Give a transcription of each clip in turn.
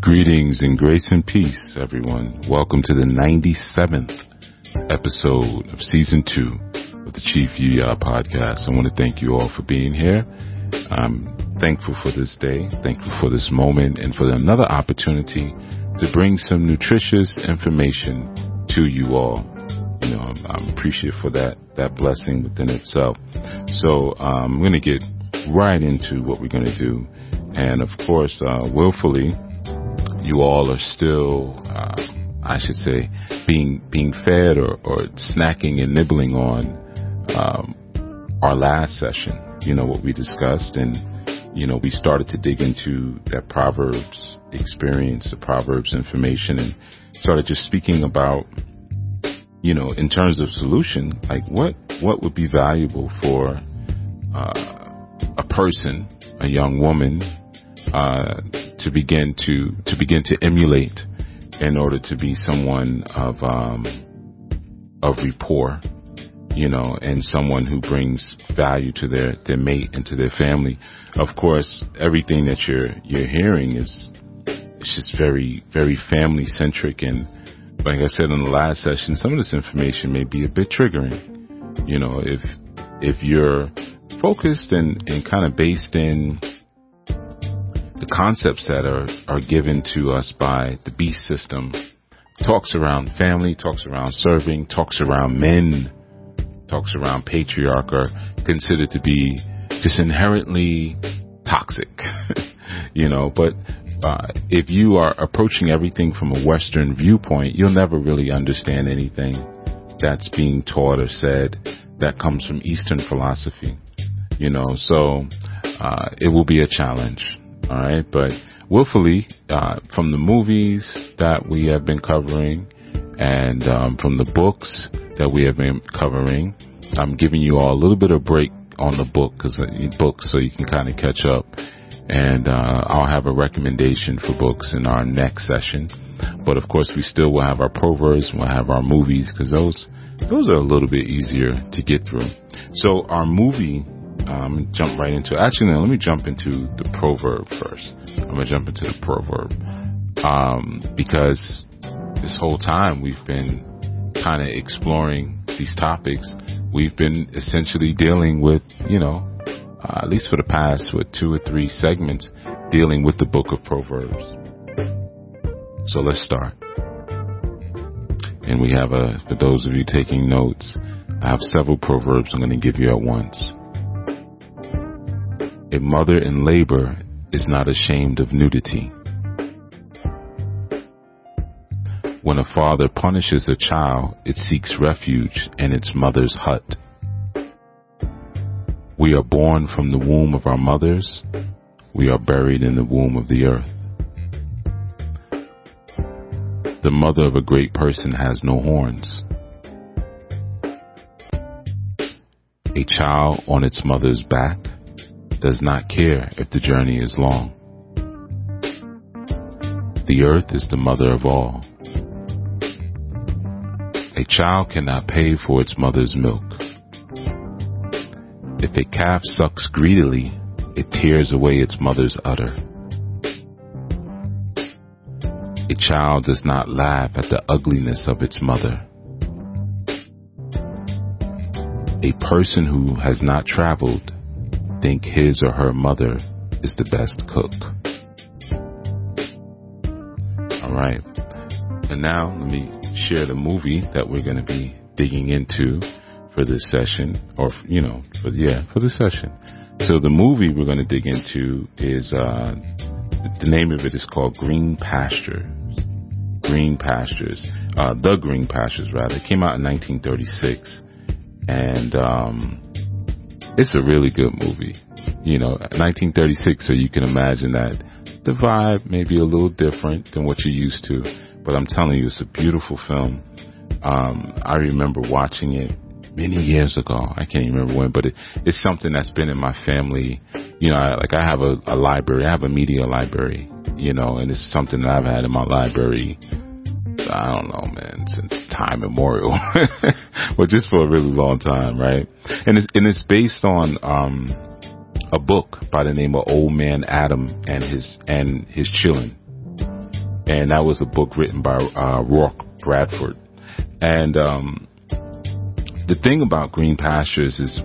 Greetings and grace and peace, everyone. Welcome to the 97th episode of season two of the Chief Yuya podcast. I want to thank you all for being here. I'm thankful for this day, thankful for this moment, and for another opportunity to bring some nutritious information to you all. You know, I'm, I'm appreciative for that, that blessing within itself. So, um, I'm going to get right into what we're going to do. And of course, uh, willfully, you all are still, uh, I should say, being being fed or, or snacking and nibbling on um, our last session. You know what we discussed, and you know we started to dig into that Proverbs experience, the Proverbs information, and started just speaking about, you know, in terms of solution, like what what would be valuable for uh, a person, a young woman, uh, to begin to to begin to emulate in order to be someone of um, of rapport, you know, and someone who brings value to their their mate and to their family. Of course, everything that you're you're hearing is it's just very very family centric and like I said in the last session, some of this information may be a bit triggering. You know, if if you're focused and, and kind of based in the concepts that are, are given to us by the beast system talks around family, talks around serving, talks around men, talks around patriarch are considered to be just inherently toxic, you know, but uh, if you are approaching everything from a Western viewpoint, you'll never really understand anything that's being taught or said that comes from Eastern philosophy, you know, so uh, it will be a challenge all right, but willfully uh, from the movies that we have been covering and um, from the books that we have been covering, I'm giving you all a little bit of break on the book because uh, books so you can kind of catch up. And uh, I'll have a recommendation for books in our next session. But of course, we still will have our proverbs, we'll have our movies because those those are a little bit easier to get through. So our movie um, jump right into it. Actually, no, let me jump into the proverb first. I'm gonna jump into the proverb um, because this whole time we've been kind of exploring these topics. We've been essentially dealing with, you know, uh, at least for the past what two or three segments, dealing with the book of Proverbs. So let's start. And we have a, for those of you taking notes, I have several proverbs I'm going to give you at once. A mother in labor is not ashamed of nudity. When a father punishes a child, it seeks refuge in its mother's hut. We are born from the womb of our mothers. We are buried in the womb of the earth. The mother of a great person has no horns. A child on its mother's back does not care if the journey is long. The earth is the mother of all. A child cannot pay for its mother's milk. If a calf sucks greedily, it tears away its mother's udder. A child does not laugh at the ugliness of its mother. A person who has not traveled think his or her mother is the best cook. All right. And now let me share the movie that we're going to be digging into for this session or you know, for yeah, for the session. So the movie we're going to dig into is uh the name of it is called Green Pastures. Green Pastures. Uh The Green Pastures rather. It came out in 1936 and um it's a really good movie. You know, 1936, so you can imagine that the vibe may be a little different than what you're used to. But I'm telling you, it's a beautiful film. Um, I remember watching it many years ago. I can't even remember when, but it, it's something that's been in my family. You know, I, like I have a, a library, I have a media library, you know, and it's something that I've had in my library I don't know, man, since time immemorial, but just for a really long time, right? And it's and it's based on um, a book by the name of Old Man Adam and his and his children. and that was a book written by uh, Roark Bradford. And um, the thing about Green Pastures is,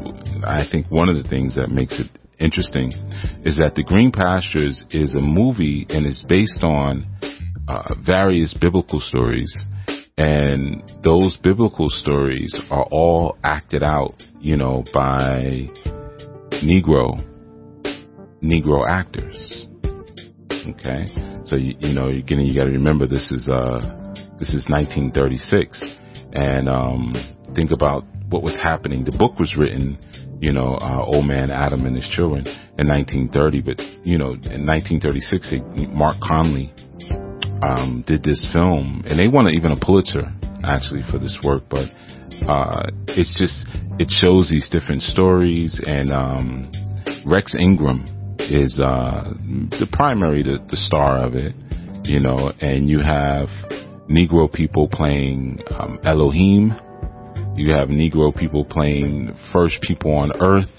I think one of the things that makes it interesting is that the Green Pastures is a movie and it's based on uh, various biblical stories. And those biblical stories are all acted out, you know, by Negro, Negro actors. Okay. So, you, you know, again, you gotta remember this is, uh, this is 1936. And, um, think about what was happening. The book was written, you know, uh, Old Man Adam and His Children in 1930, but you know, in 1936, Marc Connelly um, did this film, and they won even a Pulitzer actually for this work. But uh, it's just it shows these different stories, and um, Rex Ingram is uh, the primary, the, the star of it, you know, and you have Negro people playing um, Elohim you have Negro people playing first people on earth,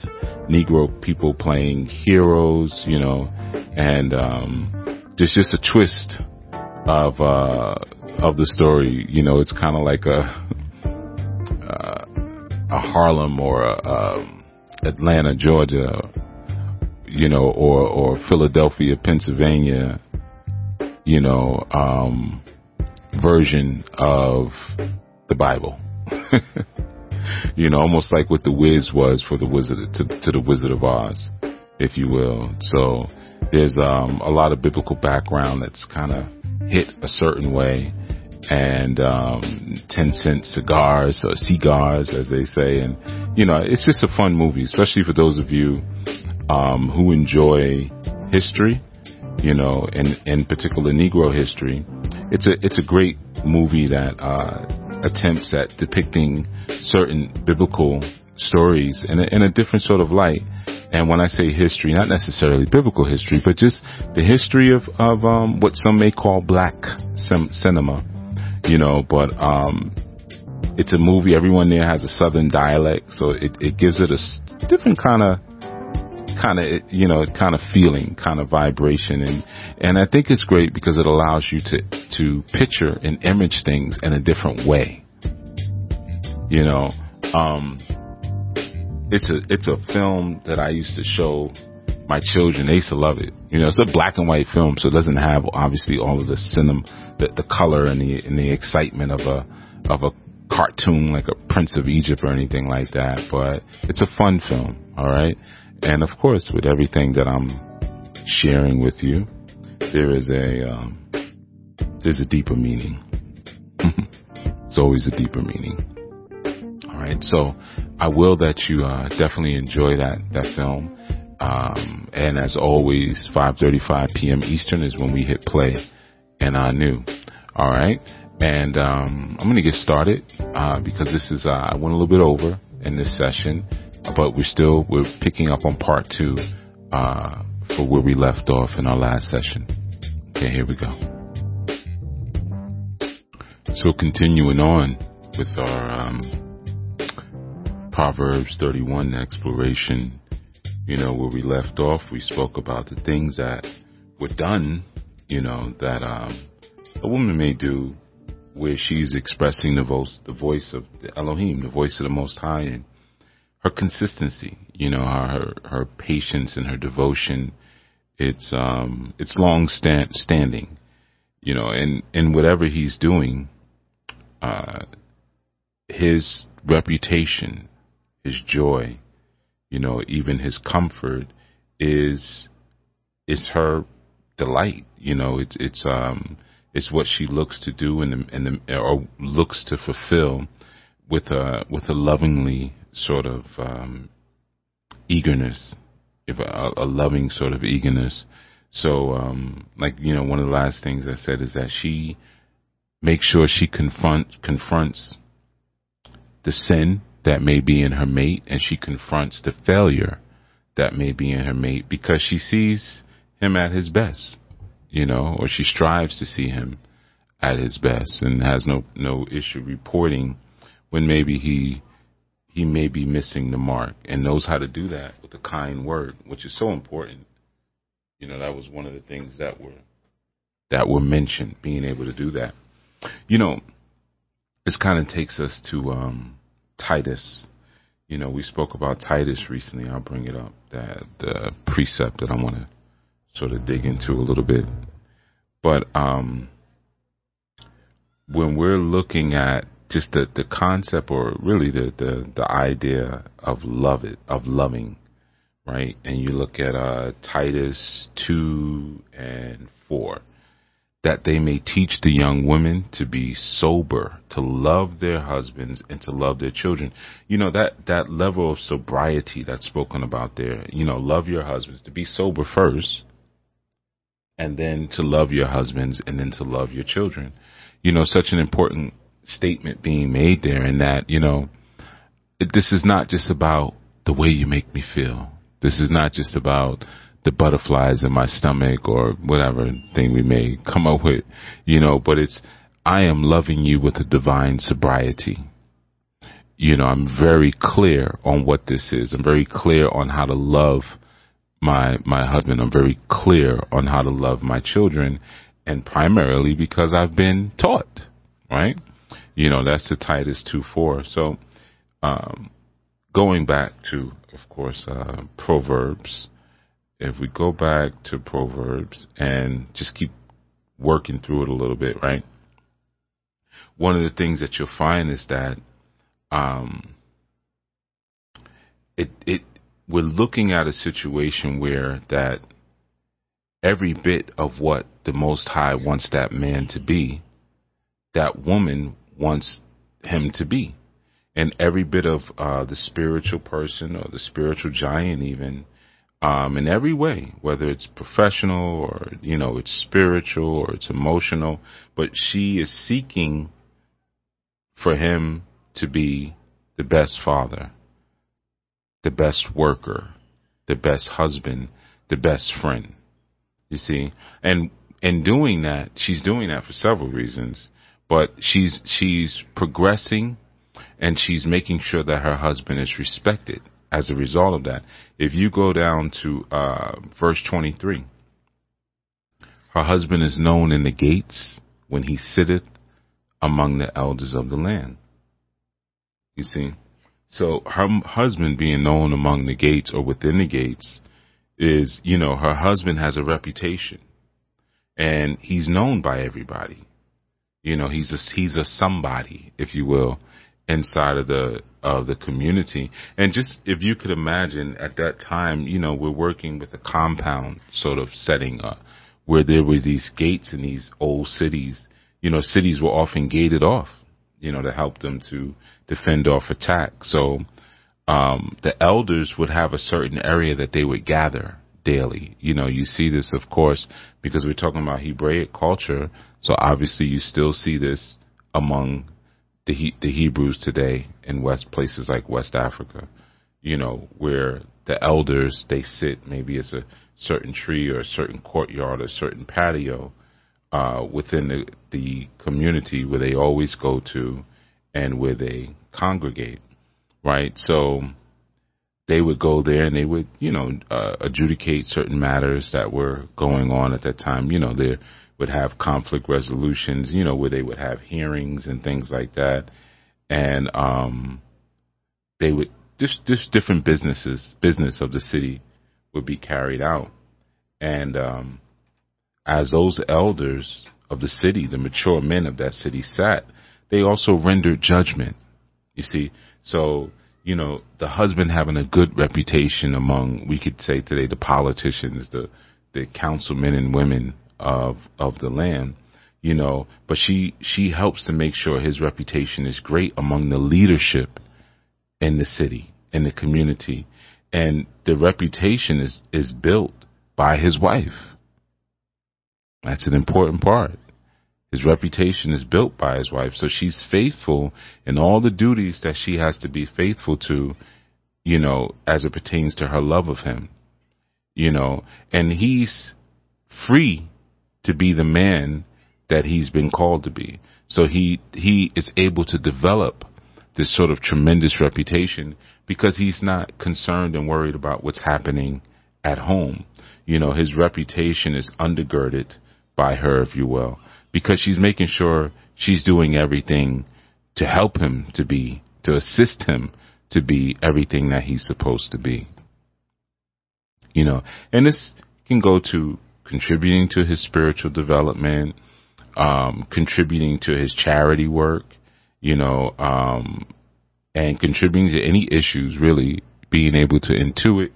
Negro people playing heroes, you know, and um, there's just a twist of uh, of the story. You know, it's kind of like a uh, a Harlem or a, um, Atlanta, Georgia, you know, or or Philadelphia, Pennsylvania, you know, um, version of the Bible. you know, almost like what the Wiz was for the Wizard to, to the Wizard of Oz, if you will. So there's um, a lot of biblical background that's kind of hit a certain way, and um, ten cent cigars or cigars, as they say, and you know, it's just a fun movie, especially for those of you um, who enjoy history, you know, and in particular Negro history. It's a it's a great movie that. Uh, attempts at depicting certain biblical stories in a, in a different sort of light. And when I say history, not necessarily biblical history, but just the history of, of um, what some may call black sim- cinema, you know, but um, it's a movie. Everyone there has a southern dialect, so it, it gives it a different kind of kind of you know kind of feeling kind of vibration and and I think it's great because it allows you to to picture and image things in a different way you know um it's a it's a film that I used to show my children they used to love it you know it's a black and white film so it doesn't have obviously all of the cinema the, the color and the and the excitement of a of a cartoon like a Prince of Egypt or anything like that but it's a fun film all right and of course, with everything that I'm sharing with you, there is a um, there's a deeper meaning. it's always a deeper meaning. Right, so I will that you uh, definitely enjoy that that film. Um, and as always, 5:35 p.m. Eastern is when we hit play, and I knew. All right, and um, I'm gonna get started uh, because this is uh, I went a little bit over in this session but we're still we're picking up on part two uh, for where we left off in our last session. Okay, here we go. So continuing on with our um, Proverbs 31 exploration, you know, where we left off, we spoke about the things that were done, you know, that um, a woman may do where she's expressing the voice, the voice of the Elohim, the voice of the Most High, and her consistency, you know, her her patience and her devotion. It's um it's long stand, standing, you know, and and whatever he's doing, uh, his reputation, his joy, you know, even his comfort is is her delight. You know, it's it's um it's what she looks to do and and the, or looks to fulfill with a with a lovingly sort of um, eagerness, if a, a, loving sort of eagerness. So, um, like you know, one of the last things I said is that she makes sure she confront confronts the sin that may be in her mate, and she confronts the failure that may be in her mate because she sees him at his best, you know, or she strives to see him at his best and has no no issue reporting when maybe he he may be missing the mark and knows how to do that with a kind word, which is so important. You know, that was one of the things that were that were mentioned, being able to do that. You know, this kind of takes us to um, Titus. You know, we spoke about Titus recently. I'll bring it up. That the precept that I want to sort of dig into a little bit. But um, when we're looking at just the, the concept or really the, the, the idea of love it, of loving, right? And you look at uh, Titus 2 and 4, that they may teach the young women to be sober, to love their husbands and to love their children. You know, that, that level of sobriety that's spoken about there, you know, love your husbands, to be sober first, and then to love your husbands and then to love your children. You know, such an important statement being made there in that, you know, this is not just about the way you make me feel. This is not just about the butterflies in my stomach or whatever thing we may come up with, you know, but it's, I am loving you with a divine sobriety. You know, I'm very clear on what this is. I'm very clear on how to love my, my husband. I'm very clear on how to love my children and primarily because I've been taught, right? You know, that's the Titus 2 4. So, um, going back to, of course, uh, Proverbs, if we go back to Proverbs and just keep working through it a little bit, right? One of the things that you'll find is that, um, it, it, we're looking at a situation where that every bit of what the Most High wants that man to be, that woman wants him to be. And every bit of uh, the spiritual person or the spiritual giant, even um, in every way, whether it's professional or you know it's spiritual or it's emotional, but she is seeking for him to be the best father, the best worker, the best husband, the best friend. You see, and in doing that, she's doing that for several reasons but she's she's progressing and she's making sure that her husband is respected as a result of that. If you go down to uh, verse 23, her husband is known in the gates when he sitteth among the elders of the land. You see? So her husband being known among the gates or within the gates is, you know, her husband has a reputation and he's known by everybody. You know, he's a he's a somebody, if you will, inside of the of the community. And just if you could imagine at that time, you know, we're working with a compound sort of setting up where there were these gates in these old cities. You know, cities were often gated off, you know, to help them to defend off attack. So um, the elders would have a certain area that they would gather daily. You know, you see this, of course, because we're talking about Hebraic culture. So obviously, you still see this among the he, the Hebrews today in West places like West Africa. You know, where the elders they sit. Maybe it's a certain tree or a certain courtyard, or a certain patio uh, within the the community where they always go to and where they congregate. Right. So they would go there and they would, you know, uh, adjudicate certain matters that were going on at that time. You know, they would have conflict resolutions, you know, where they would have hearings and things like that. And, um, they would, just, just different businesses, business of the city would be carried out. And, um, as those elders of the city, the mature men of that city sat, they also rendered judgment. You see, so you know, the husband having a good reputation among, we could say today, the politicians, the, the councilmen and women of, of the land, you know, but she, she helps to make sure his reputation is great among the leadership in the city, in the community. And the reputation is, is built by his wife. That's an important part. His reputation is built by his wife, so she's faithful in all the duties that she has to be faithful to, you know, as it pertains to her love of him. You know, and he's free to be the man that he's been called to be. So he he is able to develop this sort of tremendous reputation because he's not concerned and worried about what's happening at home. You know, his reputation is undergirded by her, if you will, because she's making sure she's doing everything to help him to be, to assist him to be everything that he's supposed to be. You know, and this can go to contributing to his spiritual development, um, contributing to his charity work, you know, um, and contributing to any issues, really being able to intuit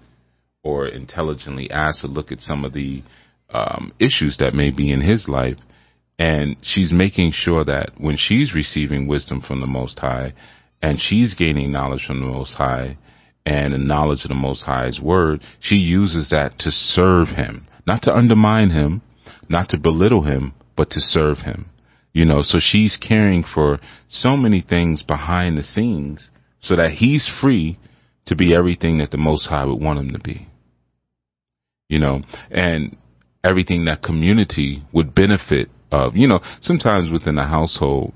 or intelligently ask or look at some of the um, issues that may be in his life. And she's making sure that when she's receiving wisdom from the Most High and she's gaining knowledge from the Most High and the knowledge of the Most High's word, she uses that to serve him, not to undermine him, not to belittle him, but to serve him. You know, so she's caring for so many things behind the scenes so that he's free to be everything that the Most High would want him to be. You know, and everything that community would benefit of. You know, sometimes within a household,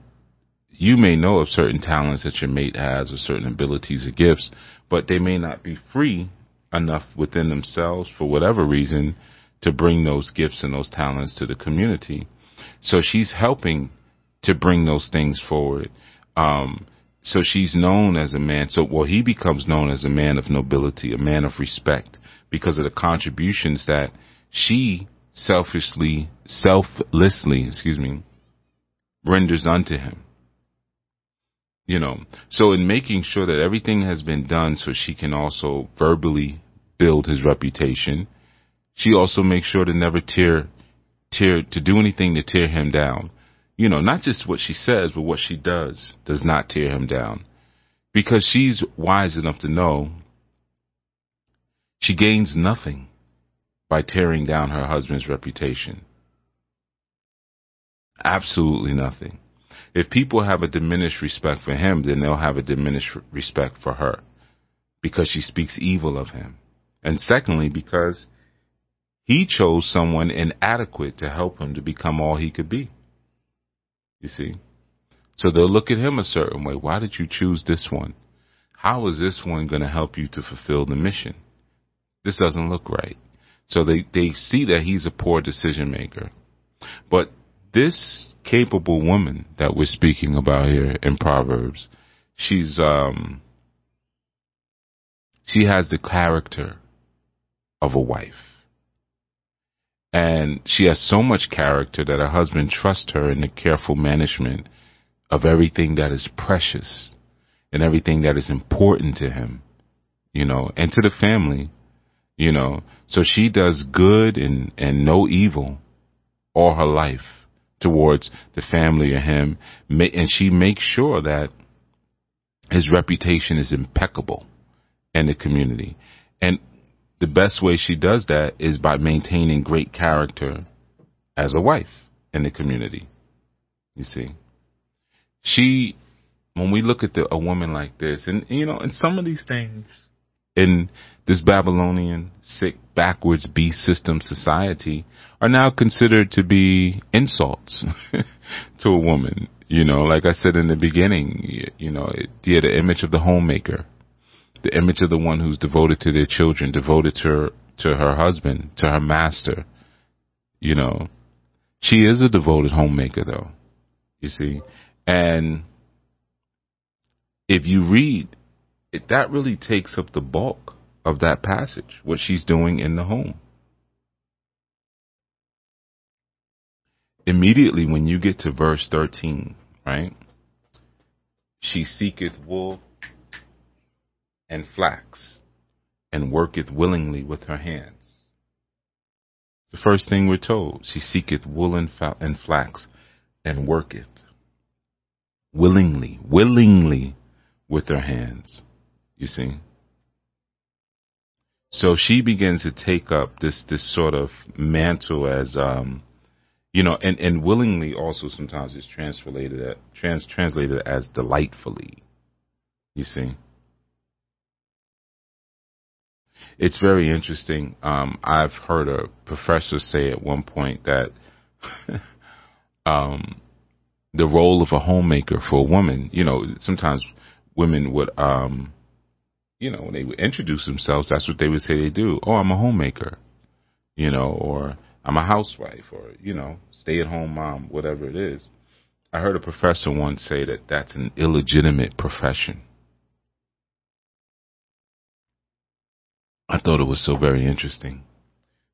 you may know of certain talents that your mate has or certain abilities or gifts, but they may not be free enough within themselves for whatever reason to bring those gifts and those talents to the community. So she's helping to bring those things forward. Um, so she's known as a man. So, well, he becomes known as a man of nobility, a man of respect because of the contributions that she selfishly, selflessly, excuse me, renders unto him. You know, so in making sure that everything has been done so she can also verbally build his reputation, she also makes sure to never tear, tear, to do anything to tear him down. You know, not just what she says, but what she does does not tear him down. Because she's wise enough to know she gains nothing by tearing down her husband's reputation. Absolutely nothing. If people have a diminished respect for him, then they'll have a diminished respect for her because she speaks evil of him. And secondly, because he chose someone inadequate to help him to become all he could be. You see? So they'll look at him a certain way. Why did you choose this one? How is this one going to help you to fulfill the mission? This doesn't look right. So they, they see that he's a poor decision maker. But this capable woman that we're speaking about here in Proverbs, she's um she has the character of a wife. And she has so much character that her husband trusts her in the careful management of everything that is precious and everything that is important to him, you know, and to the family, you know. So she does good and, and no evil all her life towards the family or him, and she makes sure that his reputation is impeccable in the community. And the best way she does that is by maintaining great character as a wife in the community. You see, she, when we look at the, a woman like this, and you know, and some of these things in this Babylonian, sick, backwards, beast system society are now considered to be insults to a woman. You know, like I said in the beginning, you know, yeah, the image of the homemaker, the image of the one who's devoted to their children, devoted to her, to her husband, to her master. You know, she is a devoted homemaker, though. You see, and if you read it, that really takes up the bulk of that passage, what she's doing in the home. Immediately when you get to verse 13, right? She seeketh wool and flax and worketh willingly with her hands. The first thing we're told, she seeketh wool and, fa- and flax and worketh willingly, willingly with her hands. You see? So she begins to take up this this sort of mantle as um you know, and, and willingly also sometimes is translated trans translated as delightfully. You see? It's very interesting. Um, I've heard a professor say at one point that um, the role of a homemaker for a woman, you know, sometimes women would um, you know, when they would introduce themselves, that's what they would say they do. Oh, I'm a homemaker, you know, or I'm a housewife or, you know, stay at home mom, whatever it is. I heard a professor once say that that's an illegitimate profession. I thought it was so very interesting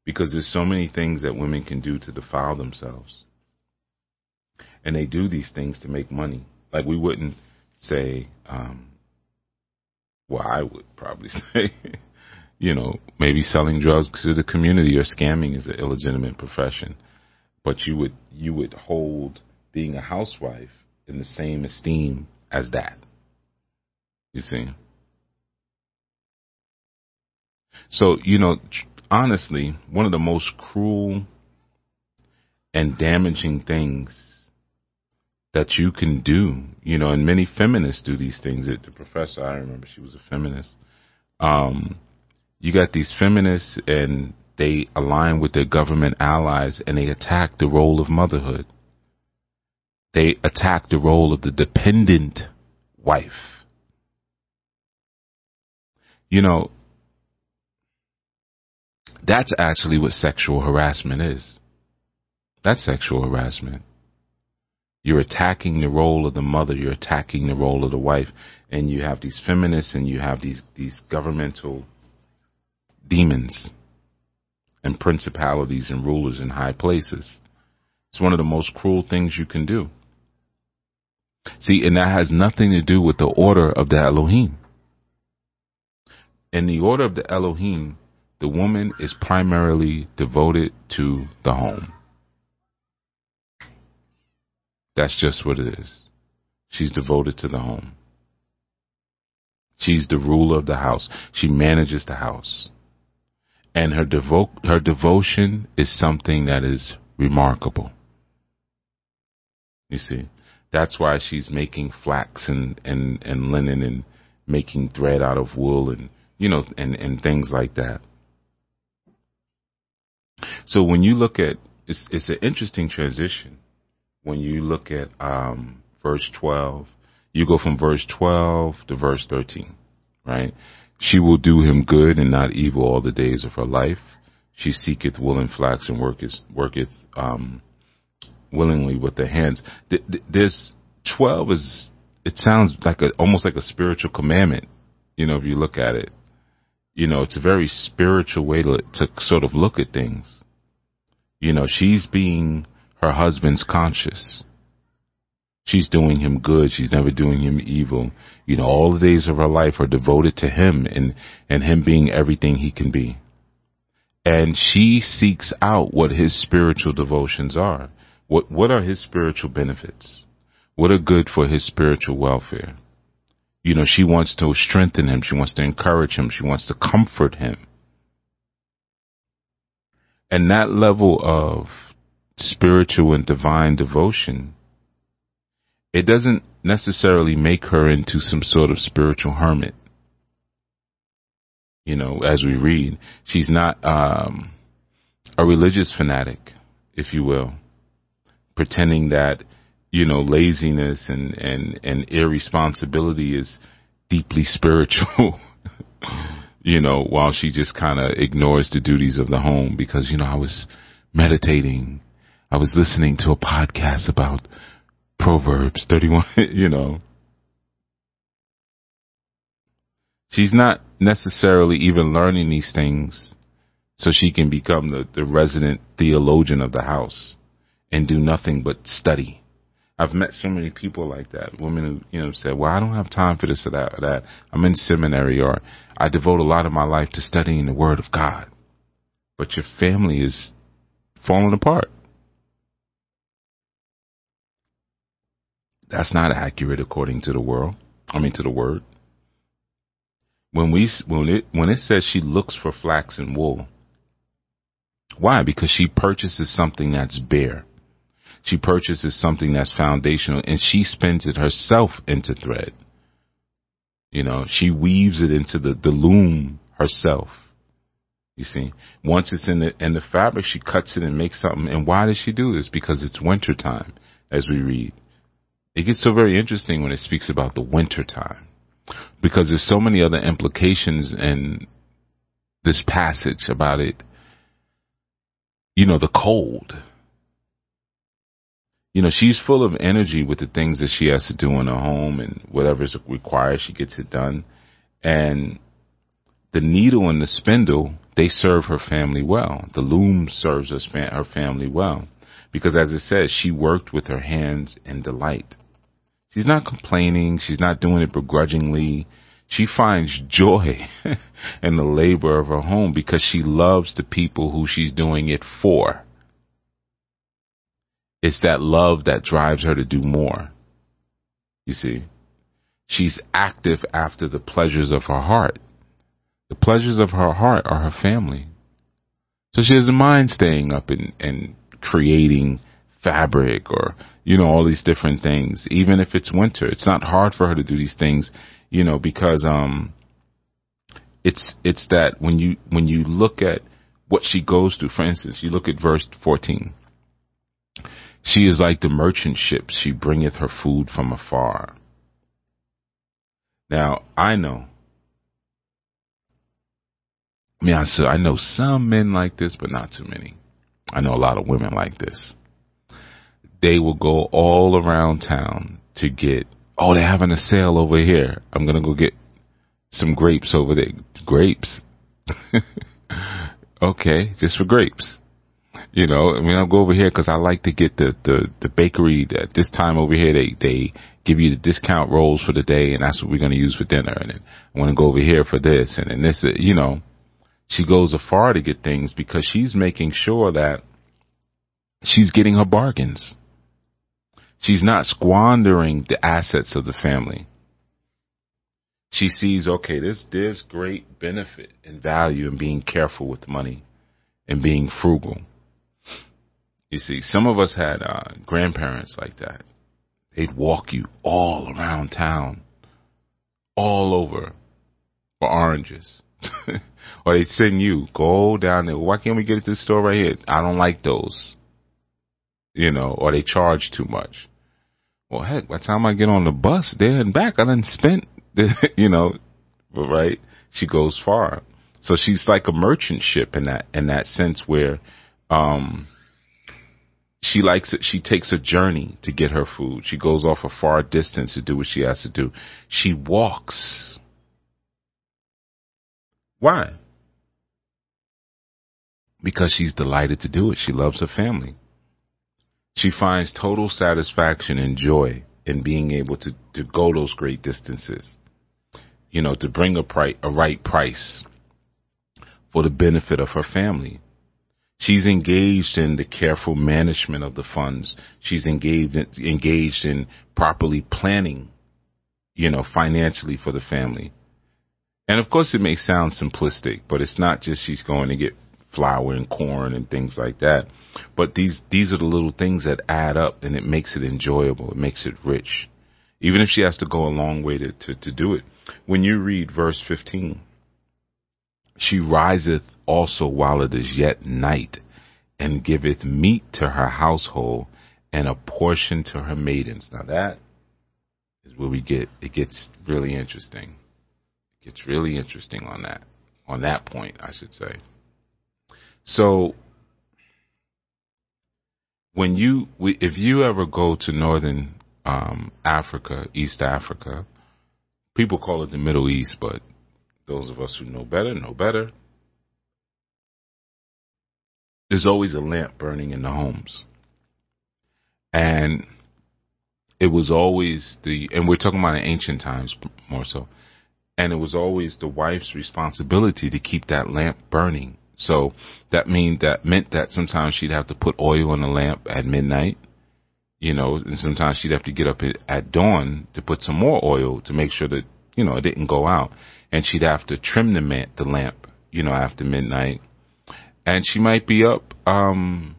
because there's so many things that women can do to defile themselves. And they do these things to make money. Like we wouldn't say, um, well, I would probably say, you know, maybe selling drugs to the community or scamming is an illegitimate profession. But you would you would hold being a housewife in the same esteem as that. You see. So, you know, honestly, one of the most cruel and damaging things that you can do, you know, and many feminists do these things. The professor, I remember she was a feminist. Um, you got these feminists and they align with their government allies and they attack the role of motherhood. They attack the role of the dependent wife. You know, that's actually what sexual harassment is. That's sexual harassment. You're attacking the role of the mother, you're attacking the role of the wife, and you have these feminists and you have these, these governmental demons and principalities and rulers in high places. It's one of the most cruel things you can do. See, and that has nothing to do with the order of the Elohim. In the order of the Elohim, the woman is primarily devoted to the home. That's just what it is. She's devoted to the home. She's the ruler of the house. She manages the house. And her devo- her devotion is something that is remarkable. You see, that's why she's making flax and, and, and linen and making thread out of wool and, you know, and, and things like that. So when you look at it's it's an interesting transition when you look at um, verse 12. You go from verse 12 to verse 13, right? She will do him good and not evil all the days of her life. She seeketh wool and flax and worketh worketh um, willingly with the hands. This 12 is it sounds like a almost like a spiritual commandment. You know, if you look at it, you know, it's a very spiritual way to to sort of look at things. You know, she's being her husband's conscious. She's doing him good. She's never doing him evil. You know, all the days of her life are devoted to him and, and him being everything he can be. And she seeks out what his spiritual devotions are. What, what are his spiritual benefits? What are good for his spiritual welfare? You know, she wants to strengthen him. She wants to encourage him. She wants to comfort him. And that level of spiritual and divine devotion, it doesn't necessarily make her into some sort of spiritual hermit. You know, as we read, she's not um, a religious fanatic, if you will, pretending that you know laziness and and and irresponsibility is deeply spiritual. you know, while she just kind of ignores the duties of the home because, you know, I was meditating. I was listening to a podcast about Proverbs 31, you know. She's not necessarily even learning these things so she can become the, the resident theologian of the house and do nothing but study I've met so many people like that. Women who, you know, said, well, I don't have time for this or that or that. I'm in seminary or I devote a lot of my life to studying the Word of God. But your family is falling apart. That's not accurate according to the world. I mean, to the Word. When we, when it, when it says she looks for flax and wool, why? Because she purchases something that's bare she purchases something that's foundational and she spins it herself into thread. You know, she weaves it into the, the loom herself. You see, once it's in the in the fabric, she cuts it and makes something. And why does she do this? Because it's winter time, as we read. It gets so very interesting when it speaks about the winter time, because there's so many other implications in this passage about it you know, the cold. You know, she's full of energy with the things that she has to do in her home and whatever is required, she gets it done. And the needle and the spindle, they serve her family well. The loom serves her family well. Because as it says, she worked with her hands in delight. She's not complaining. She's not doing it begrudgingly. She finds joy in the labor of her home because she loves the people who she's doing it for. It's that love that drives her to do more. You see, she's active after the pleasures of her heart. The pleasures of her heart are her family. So she doesn't mind staying up and, and creating fabric or, you know, all these different things. Even if it's winter, it's not hard for her to do these things, you know, because, um, it's, it's that when you, when you look at what she goes through, for instance, you look at verse 14. She is like the merchant ships. She bringeth her food from afar. Now, I know. I mean, I, said, I know some men like this, but not too many. I know a lot of women like this. They will go all around town to get, oh, they're having a sale over here. I'm going to go get some grapes over there. Grapes? okay, just for grapes. You know, I mean, I'll go over here because I like to get the, the, the bakery at this time over here. They, they give you the discount rolls for the day and that's what we're going to use for dinner. And then I want to go over here for this and then this, you know, she goes afar to get things because she's making sure that she's getting her bargains. She's not squandering the assets of the family. She sees, okay, there's, there's great benefit and value in being careful with money and being frugal. You see, some of us had uh, grandparents like that. They'd walk you all around town, all over for oranges. or they'd send you, go down there. Why can't we get it to the store right here? I don't like those. You know, or they charge too much. Well, heck, by the time I get on the bus there and back, I done spent, the, you know, right? She goes far. So she's like a merchant ship in that, in that sense where, um, she likes it. She takes a journey to get her food. She goes off a far distance to do what she has to do. She walks. Why? Because she's delighted to do it. She loves her family. She finds total satisfaction and joy in being able to, to go those great distances. You know, to bring a, pri- a right price for the benefit of her family. She's engaged in the careful management of the funds. She's engaged in, engaged in properly planning, you know, financially for the family. And of course, it may sound simplistic, but it's not just she's going to get flour and corn and things like that. But these these are the little things that add up, and it makes it enjoyable. It makes it rich, even if she has to go a long way to to, to do it. When you read verse fifteen, she riseth also while it is yet night, and giveth meat to her household and a portion to her maidens. Now that is where we get it gets really interesting. It gets really interesting on that on that point, I should say. So when you if you ever go to northern um, Africa, East Africa, people call it the Middle East, but those of us who know better know better. There's always a lamp burning in the homes. And it was always the, and we're talking about in ancient times more so, and it was always the wife's responsibility to keep that lamp burning. So that mean that meant that sometimes she'd have to put oil in the lamp at midnight, you know, and sometimes she'd have to get up at dawn to put some more oil to make sure that you know it didn't go out and she'd have to trim the, man, the lamp, you know, after midnight. And she might be up, um,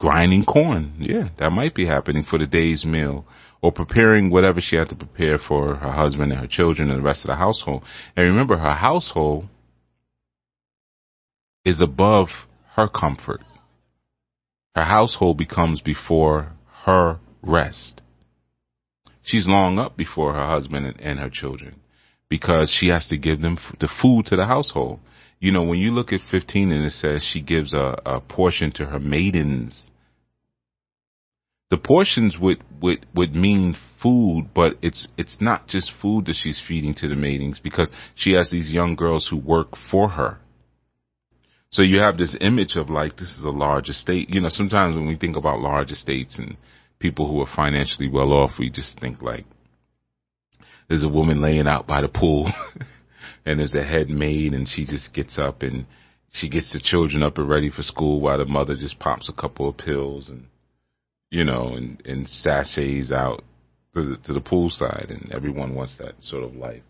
grinding corn. Yeah, that might be happening for the day's meal or preparing whatever she had to prepare for her husband and her children and the rest of the household. And remember, her household is above her comfort. Her household becomes before her rest. She's long up before her husband and, and her children because she has to give them the food to the household. You know, when you look at 15 and it says she gives a, a portion to her maidens, the portions would, would, would mean food, but it's, it's not just food that she's feeding to the maidens because she has these young girls who work for her. So you have this image of like, this is a large estate. You know, sometimes when we think about large estates and people who are financially well off, we just think like, there's a woman laying out by the pool and there's a head maid and she just gets up and she gets the children up and ready for school while the mother just pops a couple of pills and you know and and sachets out to the, to the poolside and everyone wants that sort of life.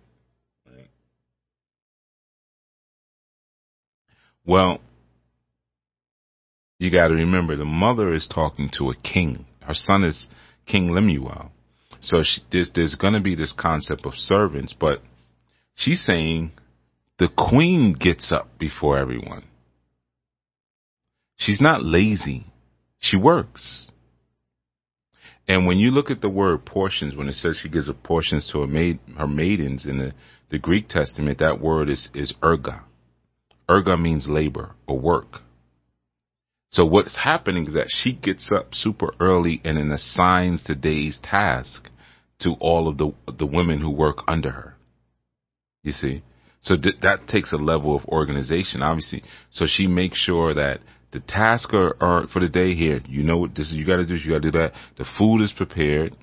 Right well you got to remember the mother is talking to a king. Her son is king lemuel. So she, there's there's going to be this concept of servants but She's saying the queen gets up before everyone. She's not lazy. She works. And when you look at the word portions, when it says she gives portions to her, maid, her maidens in the, the Greek Testament, that word is, is erga. Erga means labor or work. So what's happening is that she gets up super early and then assigns today's task to all of the the women who work under her. You see? So th- that takes a level of organization, obviously. So she makes sure that the tasks are, are for the day here. You know what this is, you gotta do, This, you gotta do that. The food is prepared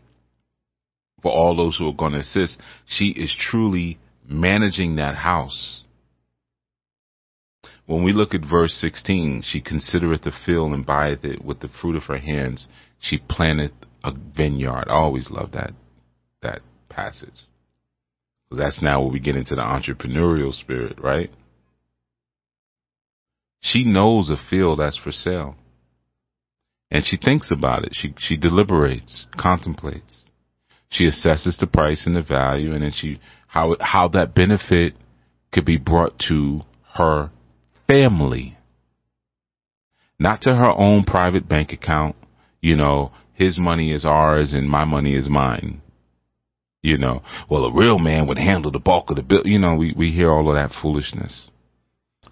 for all those who are gonna assist. She is truly managing that house. When we look at verse 16, she considereth the field and buyeth it with the fruit of her hands. She planteth a vineyard. I always love that, that passage. That's now where we get into the entrepreneurial spirit, right? She knows a field that's for sale. And she thinks about it. She she deliberates, contemplates. She assesses the price and the value and then she how how that benefit could be brought to her family. Not to her own private bank account, you know, his money is ours and my money is mine. You know, well, a real man would handle the bulk of the bill. You know, we, we hear all of that foolishness.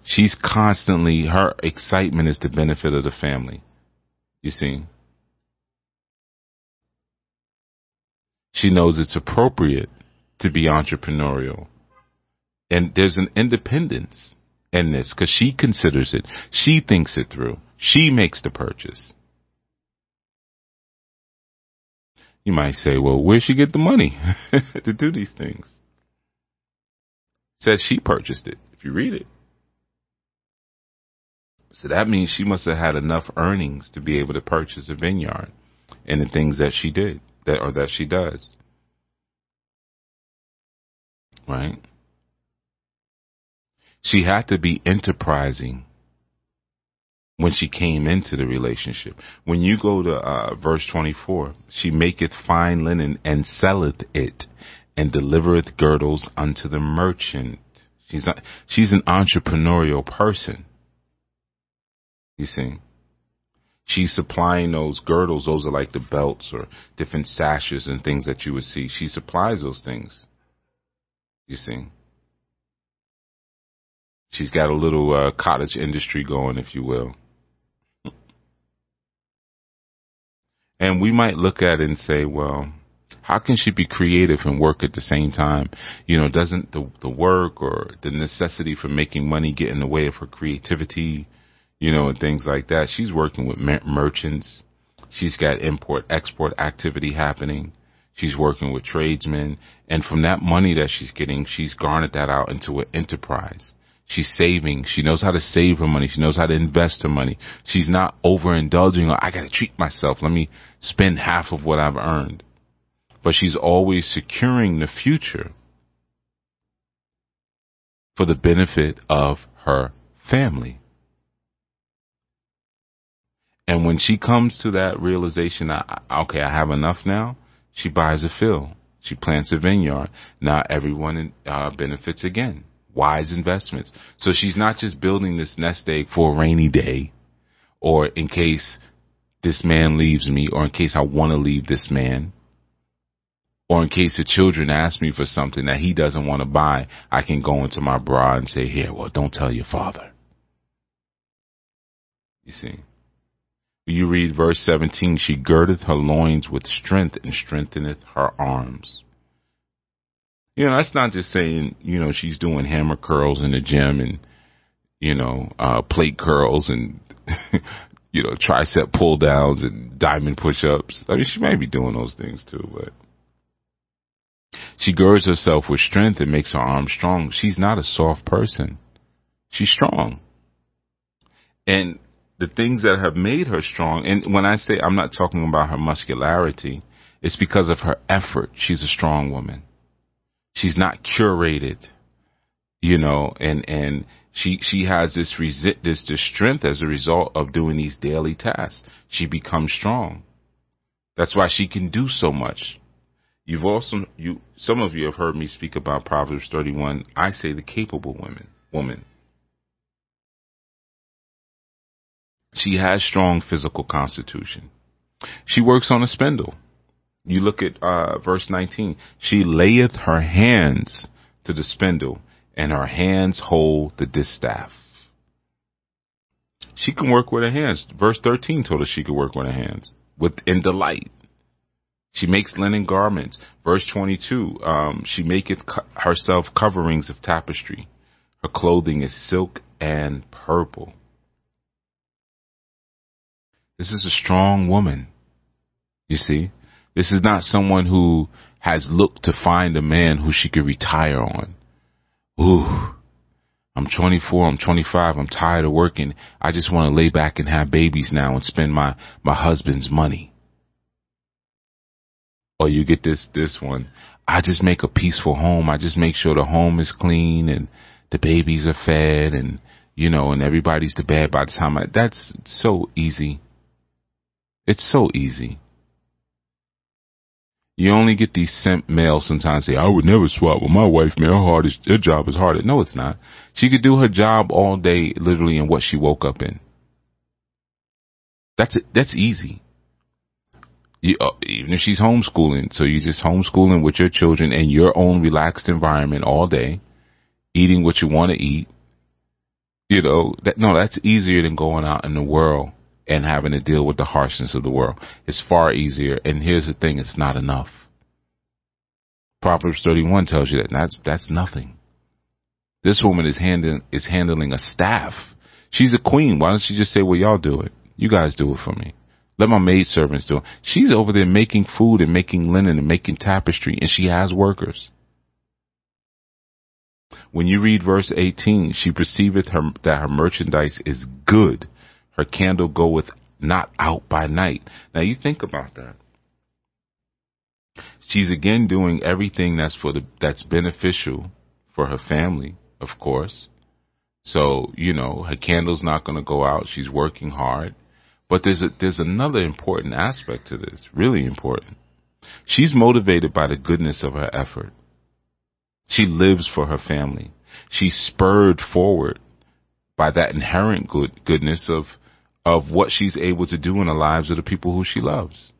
She's constantly, her excitement is the benefit of the family. You see? She knows it's appropriate to be entrepreneurial. And there's an independence in this because she considers it. She thinks it through. She makes the purchase. You might say, well, where'd she get the money to do these things? Says she purchased it, if you read it. So that means she must have had enough earnings to be able to purchase a vineyard and the things that she did that or that she does. Right? She had to be enterprising when she came into the relationship. When you go to uh, verse 24, she maketh fine linen and selleth it and delivereth girdles unto the merchant. She's not, she's an entrepreneurial person. You see? She's supplying those girdles. Those are like the belts or different sashes and things that you would see. She supplies those things. You see? She's got a little uh, cottage industry going, if you will. And we might look at it and say, well, how can she be creative and work at the same time? You know, doesn't the the work or the necessity for making money get in the way of her creativity? You know, and things like that. She's working with mer- merchants. She's got import export activity happening. She's working with tradesmen, and from that money that she's getting, she's garnered that out into an enterprise. She's saving. She knows how to save her money. She knows how to invest her money. She's not overindulging. I got to treat myself. Let me spend half of what I've earned. But she's always securing the future for the benefit of her family. And when she comes to that realization, okay, I have enough now, she buys a field. She plants a vineyard. Now everyone uh, benefits again wise investments. So she's not just building this nest egg for a rainy day or in case this man leaves me or in case I want to leave this man. Or in case the children ask me for something that he doesn't want to buy, I can go into my bra and say, here, well, don't tell your father. You see? You read verse 17, she girdeth her loins with strength and strengtheneth her arms. You know, that's not just saying, you know, she's doing hammer curls in the gym and, you know, uh, plate curls and, you know, tricep pull downs and diamond push ups. I mean, she may be doing those things too, but she girds herself with strength and makes her arms strong. She's not a soft person. She's strong. And the things that have made her strong, and when I say I'm not talking about her muscularity, it's because of her effort. She's a strong woman. She's not curated, you know, and, and she, she has this resi- this, this strength as a result of doing these daily tasks. She becomes strong. That's why she can do so much. You've also, you, some of you have heard me speak about Proverbs 31. I say the capable woman, woman. She has strong physical constitution. She works on a spindle. You look at uh, verse 19. She layeth her hands to the spindle, and her hands hold the distaff. She can work with her hands. Verse 13 told us she could work with her hands with in delight. She makes linen garments. Verse 22, um, she maketh co- herself coverings of tapestry. Her clothing is silk and purple. This is a strong woman. You see, this is not someone who has looked to find a man who she could retire on. Ooh, I'm 24, I'm 25, I'm tired of working. I just want to lay back and have babies now and spend my, my husband's money. Or you get this, this one. I just make a peaceful home. I just make sure the home is clean and the babies are fed and, you know, and everybody's to bed by the time I, that's so easy. It's so easy. You only get these simp males sometimes say, I would never swap with my wife, man. Her is, her job is harder. No, it's not. She could do her job all day, literally in what she woke up in. That's it. That's easy. You, uh, even if she's homeschooling, so you're just homeschooling with your children in your own relaxed environment all day, eating what you want to eat. You know, that, no, that's easier than going out in the world and having to deal with the harshness of the world. It's far easier. And here's the thing, it's not enough. Proverbs 31 tells you that that's, that's nothing. This woman is handling, is handling a staff. She's a queen. Why don't she just say, well, y'all do it. You guys do it for me. Let my maid servants do it. She's over there making food and making linen and making tapestry and she has workers. When you read verse 18, she perceiveth her, that her merchandise is good her candle goeth not out by night. Now you think about that. She's again doing everything that's for the that's beneficial for her family, of course. So, you know, her candle's not going to go out. She's working hard. But there's a, there's another important aspect to this, really important. She's motivated by the goodness of her effort. She lives for her family. She's spurred forward by that inherent good goodness of of what she's able to do in the lives of the people who she loves.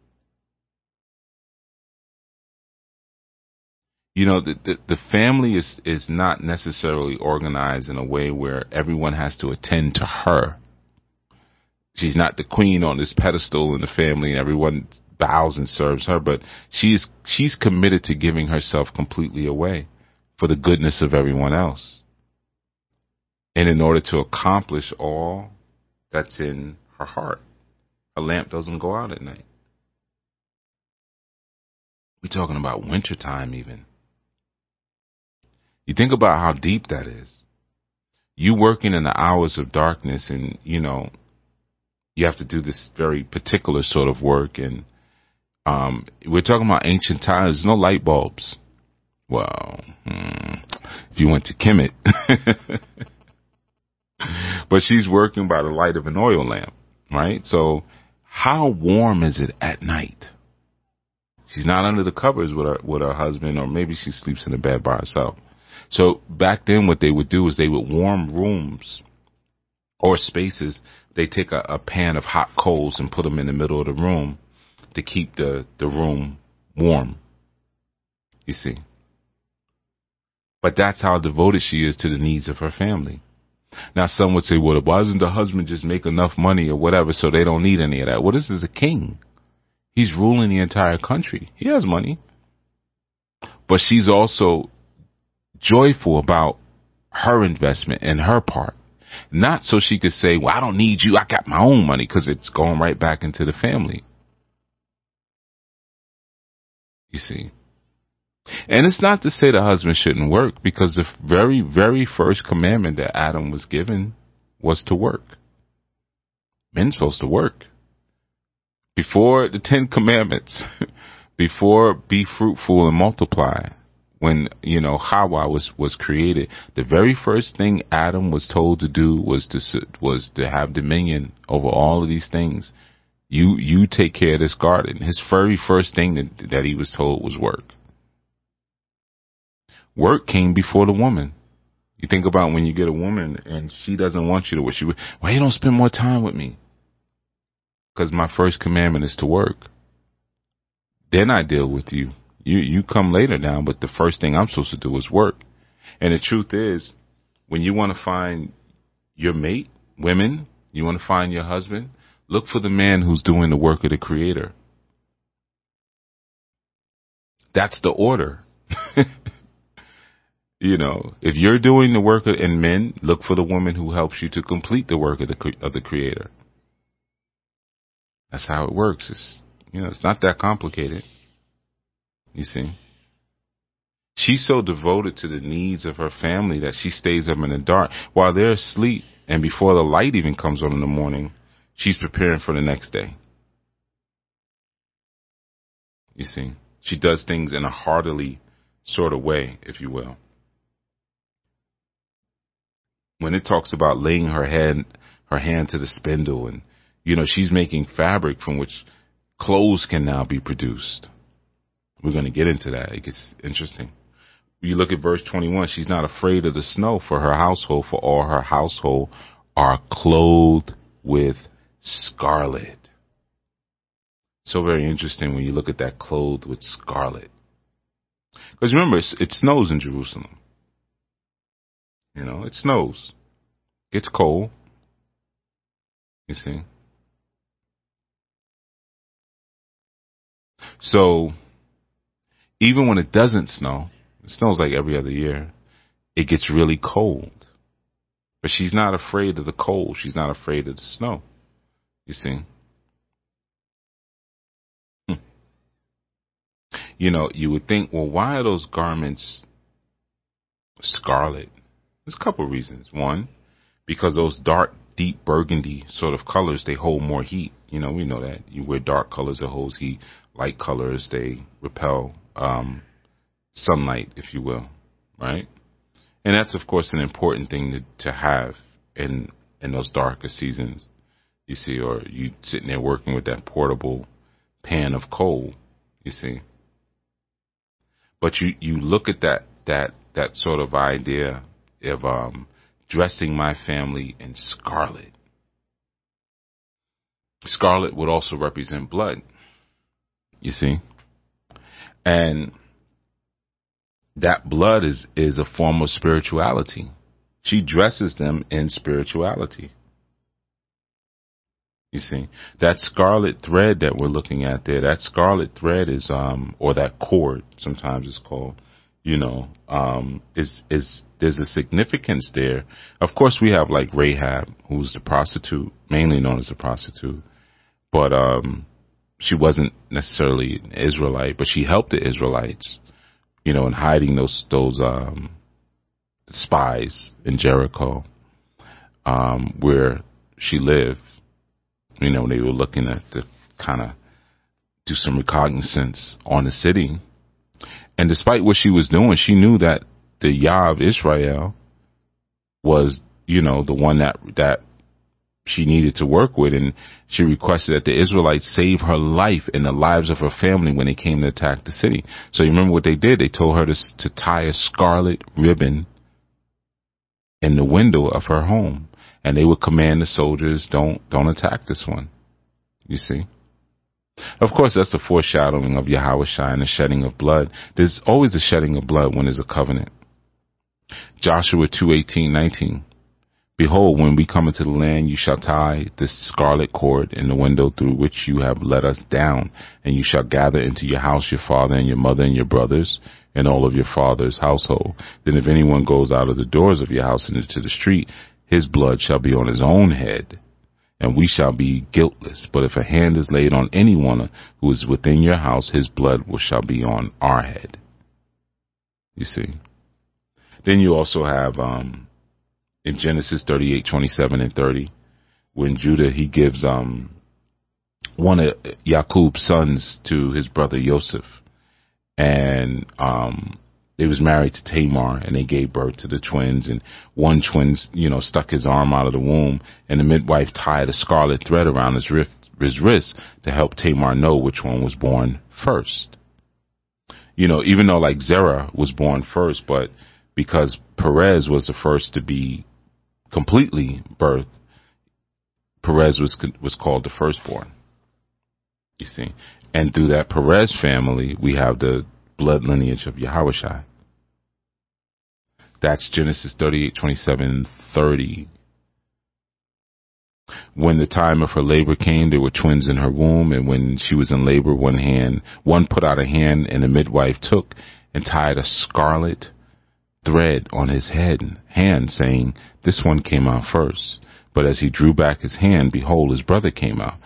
You know, the, the, the family is, is not necessarily organized in a way where everyone has to attend to her. She's not the queen on this pedestal in the family and everyone bows and serves her, but she's, she's committed to giving herself completely away for the goodness of everyone else. And in order to accomplish all that's in her heart. Her lamp doesn't go out at night. We're talking about wintertime, even. You think about how deep that is. You working in the hours of darkness, and you know, you have to do this very particular sort of work. And um, we're talking about ancient times. There's no light bulbs. Well, hmm, if you went to Kemet. but she's working by the light of an oil lamp, right? So how warm is it at night? She's not under the covers with her with her husband, or maybe she sleeps in a bed by herself. So back then, what they would do is they would warm rooms or spaces. They take a, a pan of hot coals and put them in the middle of the room to keep the the room warm. You see. But that's how devoted she is to the needs of her family. Now, some would say, well, why doesn't the husband just make enough money or whatever so they don't need any of that? Well, this is a king. He's ruling the entire country. He has money. But she's also joyful about her investment and her part. Not so she could say, well, I don't need you. I got my own money because it's going right back into the family. You see. And it's not to say the husband shouldn't work because the very, very first commandment that Adam was given was to work. Men's supposed to work. Before the Ten Commandments, before be fruitful and multiply, when, you know, Hawa was, was created, the very first thing Adam was told to do was to, was to have dominion over all of these things. You, you take care of this garden. His very first thing that, that he was told was work. Work came before the woman. You think about when you get a woman and she doesn't want you to work. She, why you don't spend more time with me? Because my first commandment is to work. Then I deal with you. You you come later now, but the first thing I'm supposed to do is work. And the truth is, when you want to find your mate, women, you want to find your husband, look for the man who's doing the work of the creator. That's the order. you know, if you're doing the work of, and men, look for the woman who helps you to complete the work of the of the creator. That's how it works. It's you know, it's not that complicated. You see? She's so devoted to the needs of her family that she stays up in the dark while they're asleep and before the light even comes on in the morning, she's preparing for the next day. You see? She does things in a heartily sort of way, if you will. When it talks about laying her hand her hand to the spindle and you know, she's making fabric from which clothes can now be produced. We're going to get into that. It gets interesting. You look at verse 21, she's not afraid of the snow for her household, for all her household are clothed with scarlet. So very interesting when you look at that clothed with scarlet. Because remember, it snows in Jerusalem. You know, it snows. Gets cold. You see? So even when it doesn't snow, it snows like every other year, it gets really cold. But she's not afraid of the cold. She's not afraid of the snow. You see? Hmm. You know, you would think, well, why are those garments scarlet? There's a couple of reasons. One, because those dark, deep burgundy sort of colors, they hold more heat. You know, we know that. You wear dark colors that holds heat light colors, they repel um, sunlight, if you will, right? And that's of course an important thing to, to have in in those darker seasons. You see, or you sitting there working with that portable pan of coal. You see, but you you look at that that that sort of idea of um, dressing my family in scarlet. Scarlet would also represent blood. You see? And that blood is, is a form of spirituality. She dresses them in spirituality. You see, that scarlet thread that we're looking at there, that scarlet thread is, um, or that cord, sometimes it's called, you know, um, is, is, there's a significance there. Of course, we have like Rahab, who's the prostitute, mainly known as a prostitute, but, um, she wasn't necessarily an Israelite, but she helped the Israelites, you know, in hiding those those um, spies in Jericho, um, where she lived. You know, they were looking at to kind of do some reconnaissance on the city, and despite what she was doing, she knew that the Yah of Israel was, you know, the one that that she needed to work with, and she requested that the Israelites save her life and the lives of her family when they came to attack the city. So you remember what they did? They told her to, to tie a scarlet ribbon in the window of her home, and they would command the soldiers, "Don't don't attack this one." You see. Of course, that's a foreshadowing of Yahweh and the shedding of blood. There's always a shedding of blood when there's a covenant. Joshua 2, 18, 19. Behold, when we come into the land, you shall tie this scarlet cord in the window through which you have let us down, and you shall gather into your house your father and your mother and your brothers and all of your father's household. Then if anyone goes out of the doors of your house and into the street, his blood shall be on his own head, and we shall be guiltless. But if a hand is laid on anyone who is within your house, his blood will, shall be on our head. You see. Then you also have um, in Genesis 38, 27 and 30, when Judah, he gives um, one of Yaqub's sons to his brother Joseph. And um, they was married to Tamar and they gave birth to the twins and one twin, you know, stuck his arm out of the womb and the midwife tied a scarlet thread around his wrist, his wrist to help Tamar know which one was born first. You know, even though like Zerah was born first, but because Perez was the first to be completely birthed, Perez was was called the firstborn. You see, and through that Perez family, we have the blood lineage of Yahushua. That's Genesis 38, 27, 30. When the time of her labor came, there were twins in her womb, and when she was in labor, one hand, one put out a hand, and the midwife took and tied a scarlet thread on his head hand, saying, This one came out first. But as he drew back his hand, behold, his brother came out.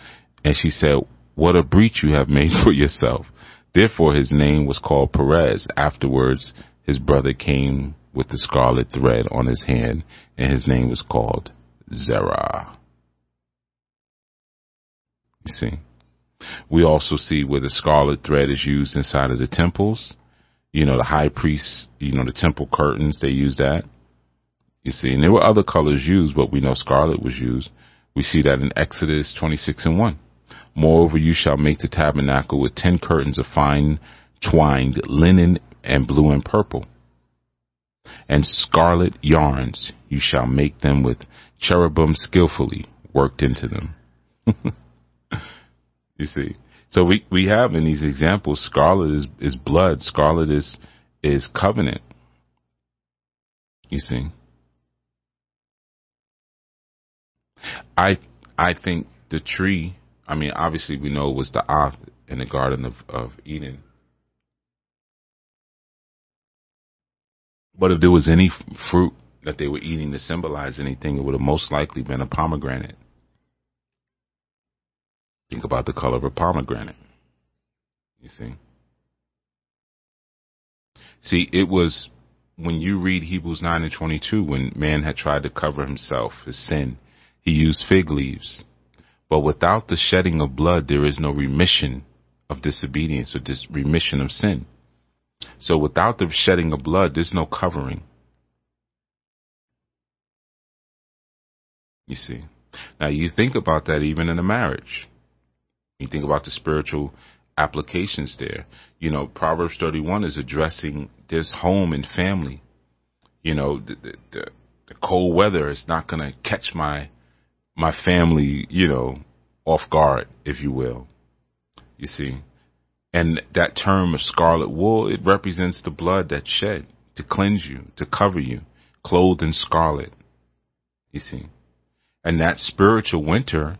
And she said, What a breach you have made for yourself. Therefore his name was called Perez. Afterwards, his brother came with the scarlet thread on his hand, and his name was called Zerah. You see? We also see where the scarlet thread is used inside of the temples you know, the high priests, you know, the temple curtains, they use that. You see, and there were other colors used, but we know scarlet was used. We see that in Exodus 26 and 1. Moreover, you shall make the tabernacle with ten curtains of fine twined linen and blue and purple. And scarlet yarns, you shall make them with cherubim skillfully worked into them. you see, so we, we have in these examples, scarlet is, is blood. Scarlet is, is covenant. You see. I, I think the tree, I mean, obviously we know it was the ox in the Garden of, of Eden. But if there was any fruit that they were eating to symbolize anything, it would have most likely been a pomegranate. Think about the color of a pomegranate. You see? See, it was when you read Hebrews 9 and 22, when man had tried to cover himself, his sin, he used fig leaves. But without the shedding of blood, there is no remission of disobedience or dis- remission of sin. So without the shedding of blood, there's no covering. You see? Now you think about that even in a marriage. You think about the spiritual applications there. You know, Proverbs 31 is addressing this home and family. You know, the, the, the, the cold weather is not going to catch my, my family, you know, off guard, if you will. You see? And that term of scarlet wool, it represents the blood that's shed to cleanse you, to cover you, clothed in scarlet. You see? And that spiritual winter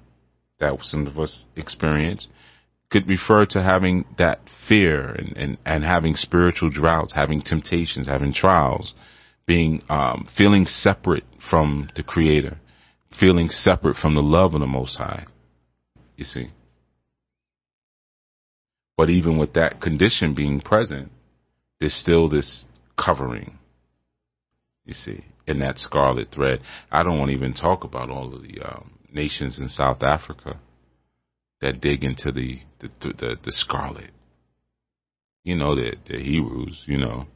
that some of us experience could refer to having that fear and, and, and having spiritual droughts, having temptations, having trials, being um, feeling separate from the Creator, feeling separate from the love of the Most High. You see. But even with that condition being present, there's still this covering. You see, in that scarlet thread. I don't want to even talk about all of the um, nations in South Africa that dig into the the the, the scarlet. You know the the Hebrews, you know.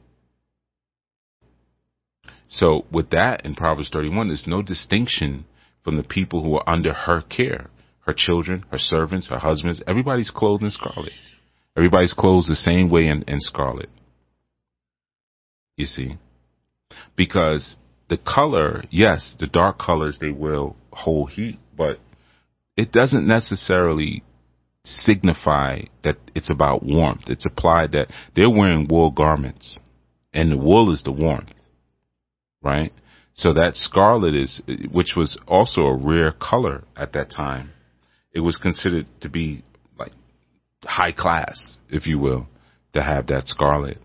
So with that in Proverbs 31, there's no distinction from the people who are under her care. Her children, her servants, her husbands, everybody's clothed in scarlet. Everybody's clothed the same way in, in scarlet. You see? Because the color, yes, the dark colors, they will hold heat, but it doesn't necessarily signify that it's about warmth. It's applied that they're wearing wool garments, and the wool is the warmth, right? So that scarlet is, which was also a rare color at that time, it was considered to be like high class, if you will, to have that scarlet.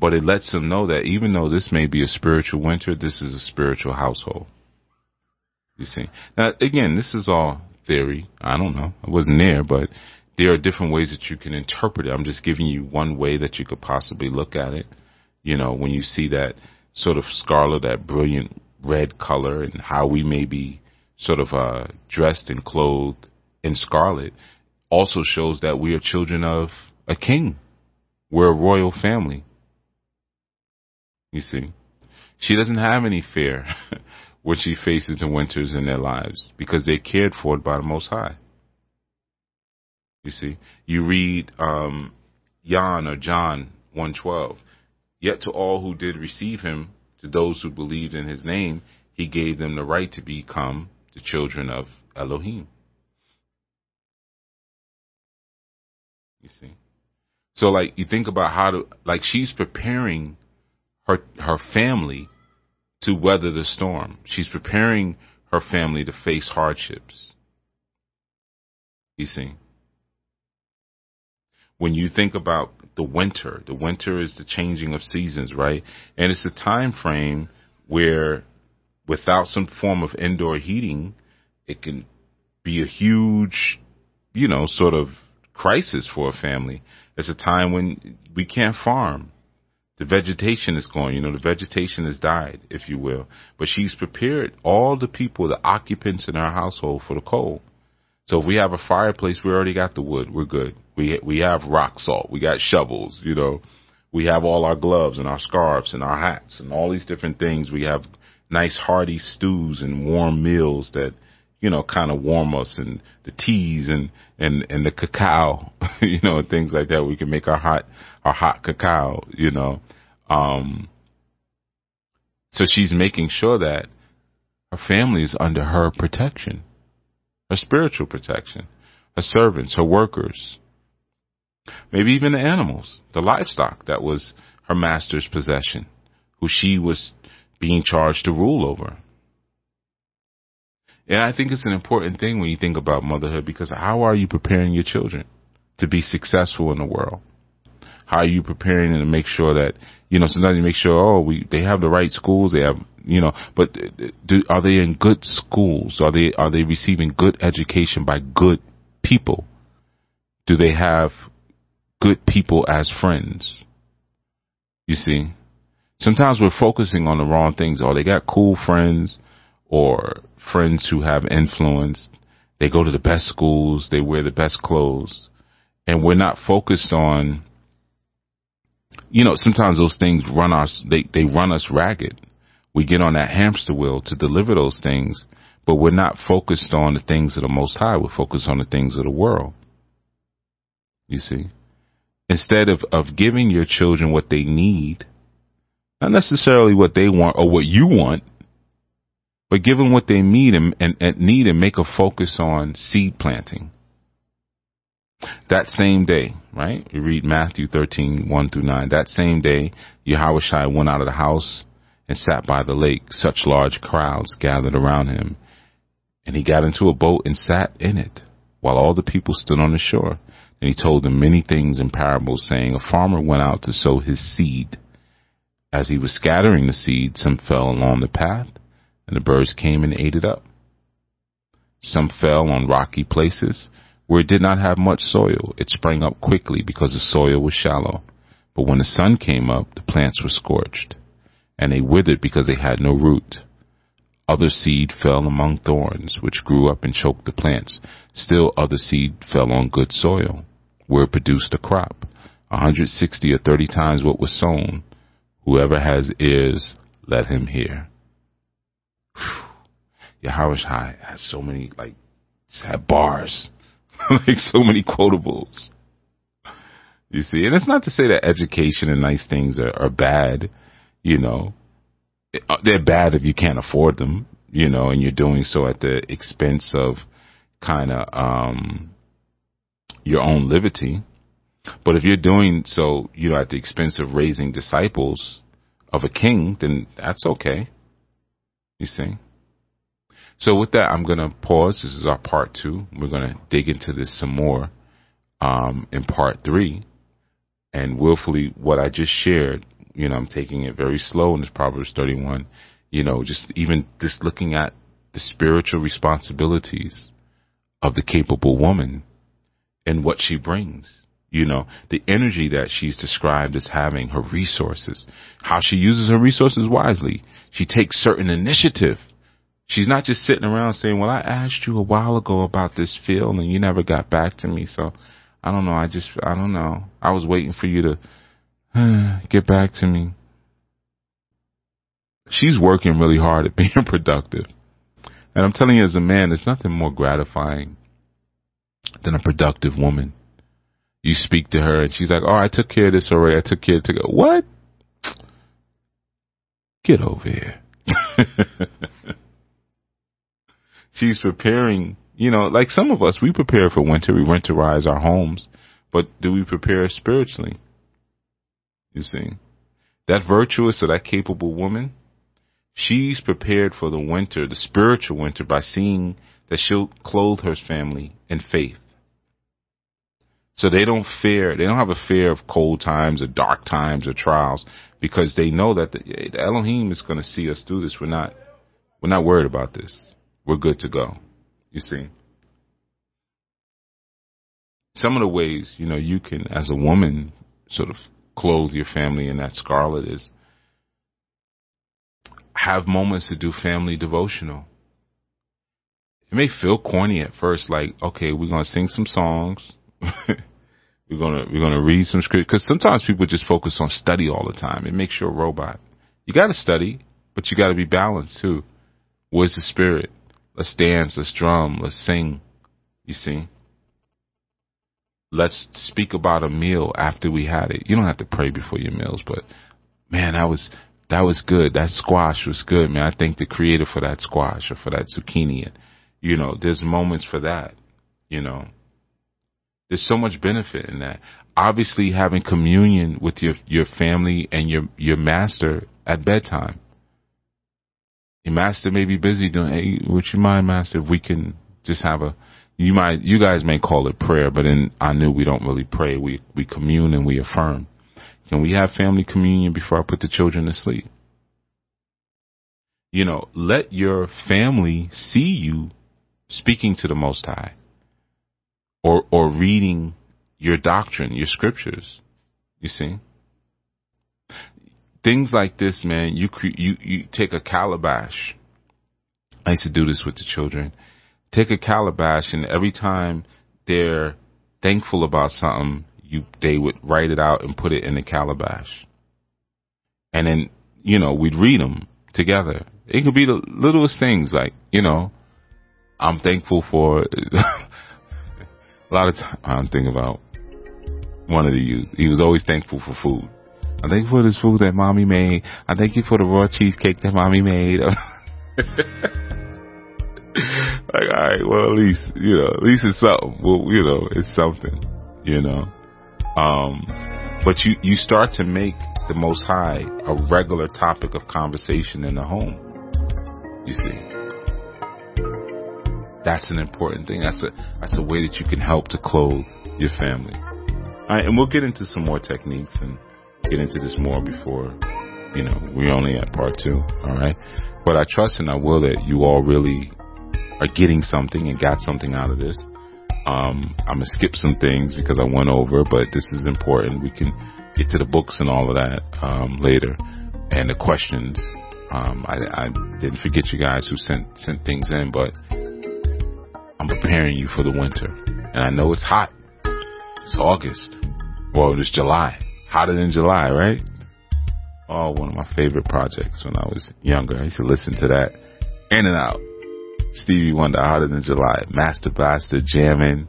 But it lets them know that even though this may be a spiritual winter, this is a spiritual household. You see. Now, again, this is all theory. I don't know. I wasn't there, but there are different ways that you can interpret it. I'm just giving you one way that you could possibly look at it. You know, when you see that sort of scarlet, that brilliant red color, and how we may be sort of uh, dressed and clothed in scarlet, also shows that we are children of a king. We're a royal family. You see, she doesn't have any fear when she faces the winters in their lives because they're cared for by the Most High. You see, you read um, Jan or John one twelve. Yet to all who did receive him, to those who believed in his name, he gave them the right to become the children of Elohim. You see, so like you think about how to like she's preparing her her family to weather the storm. She's preparing her family to face hardships. You see. When you think about the winter, the winter is the changing of seasons, right? And it's a time frame where without some form of indoor heating, it can be a huge, you know, sort of crisis for a family. It's a time when we can't farm the vegetation is gone. You know, the vegetation has died, if you will. But she's prepared all the people, the occupants in her household for the cold. So if we have a fireplace, we already got the wood. We're good. We we have rock salt. We got shovels. You know, we have all our gloves and our scarves and our hats and all these different things. We have nice hearty stews and warm meals that you know kind of warm us and the teas and and and the cacao. you know, and things like that. We can make our hot our hot cacao. You know, um, so she's making sure that her family is under her protection, her spiritual protection, her servants, her workers, maybe even the animals, the livestock that was her master's possession, who she was being charged to rule over. And I think it's an important thing when you think about motherhood because how are you preparing your children to be successful in the world? How are you preparing them to make sure that you know sometimes you make sure oh we they have the right schools they have you know but uh, do, are they in good schools? Are they are they receiving good education by good people? Do they have good people as friends? You see? Sometimes we're focusing on the wrong things. Or they got cool friends or friends who have influence. They go to the best schools. They wear the best clothes. And we're not focused on you know, sometimes those things run us, they, they run us ragged. We get on that hamster wheel to deliver those things, but we're not focused on the things of the Most High. We're focused on the things of the world. You see? Instead of, of giving your children what they need, not necessarily what they want or what you want, but give them what they need and, and, and need and make a focus on seed planting. That same day, right? We read Matthew 13, 1 through 9. That same day, Yahushua went out of the house and sat by the lake. Such large crowds gathered around him. And he got into a boat and sat in it, while all the people stood on the shore. And he told them many things in parables, saying, A farmer went out to sow his seed. As he was scattering the seed, some fell along the path, and the birds came and ate it up. Some fell on rocky places where it did not have much soil, it sprang up quickly because the soil was shallow. But when the sun came up, the plants were scorched, and they withered because they had no root. Other seed fell among thorns, which grew up and choked the plants. Still other seed fell on good soil, where it produced a crop, a hundred sixty or thirty times what was sown. Whoever has ears, let him hear. Yahweh has so many, like, had bars like so many quotables. You see, and it's not to say that education and nice things are, are bad. You know, uh, they're bad if you can't afford them. You know, and you're doing so at the expense of kind of, um, your own liberty. But if you're doing so, you know, at the expense of raising disciples of a king, then that's okay. You see? So with that, I'm going to pause. This is our part two. We're going to dig into this some more um, in part three. And willfully, what I just shared, you know, I'm taking it very slow in this Proverbs 31. You know, just even just looking at the spiritual responsibilities of the capable woman and what she brings. You know, the energy that she's described as having, her resources, how she uses her resources wisely. She takes certain initiative She's not just sitting around saying, well, I asked you a while ago about this field and you never got back to me. So I don't know. I just, I don't know. I was waiting for you to get back to me. She's working really hard at being productive. And I'm telling you, as a man, there's nothing more gratifying than a productive woman. You speak to her and she's like, Oh, I took care of this already. I took care of it. What? Get over here. she's preparing, you know, like some of us, we prepare for winter, we winterize our homes, but do we prepare spiritually? You see, that virtuous or that capable woman, she's prepared for the winter, the spiritual winter, by seeing that she'll clothe her family in faith. So they don't fear, they don't have a fear of cold times or dark times or trials because they know that the, the Elohim is going to see us through this. We're not, we're not worried about this we're good to go. You see? Some of the ways, you know, you can, as a woman, sort of clothe your family in that scarlet is have moments to do family devotional. It may feel corny at first, like, okay, we're gonna sing some songs. we're gonna we're gonna read some script because sometimes people just focus on study all the time. It makes you a robot. You got to study, but you got to be balanced too. Where's the spirit? Let's dance, let's drum, let's sing. You see? Let's speak about a meal after we had it. You don't have to pray before your meals, but man, that was that was good. That squash was good, man. I thank the creator for that squash or for that zucchini. And, you know, there's moments for that, you know. There's so much benefit in that. Obviously having communion with your your family and your your master at bedtime. Your master may be busy doing. Hey, would you mind, master, if we can just have a? You might, you guys may call it prayer, but in ANU we don't really pray. We we commune and we affirm. Can we have family communion before I put the children to sleep? You know, let your family see you speaking to the Most High, or or reading your doctrine, your scriptures. You see things like this, man, you you you take a calabash. I used to do this with the children. Take a calabash, and every time they're thankful about something, you they would write it out and put it in the calabash. And then you know we'd read them together. It could be the littlest things, like you know, I'm thankful for. a lot of time, I'm thinking about one of the youth. He was always thankful for food. I thank you for this food that mommy made. I thank you for the raw cheesecake that mommy made. like, all right, well, at least, you know, at least it's something. Well, you know, it's something, you know. Um, but you, you start to make the Most High a regular topic of conversation in the home. You see. That's an important thing. That's a, that's a way that you can help to clothe your family. All right, and we'll get into some more techniques and get into this more before, you know, we're only at part two. All right. But I trust and I will that you all really are getting something and got something out of this. Um, I'm gonna skip some things because I went over, but this is important. We can get to the books and all of that um, later, and the questions. Um, I, I, didn't forget you guys who sent sent things in, but I'm preparing you for the winter, and I know it's hot. It's August, well, it's July, Hotter than July, right? Oh, one of my favorite projects when I was younger. I used to listen to that in and out. Stevie Wonder, Hotter Than July, Master Blaster, Jammin',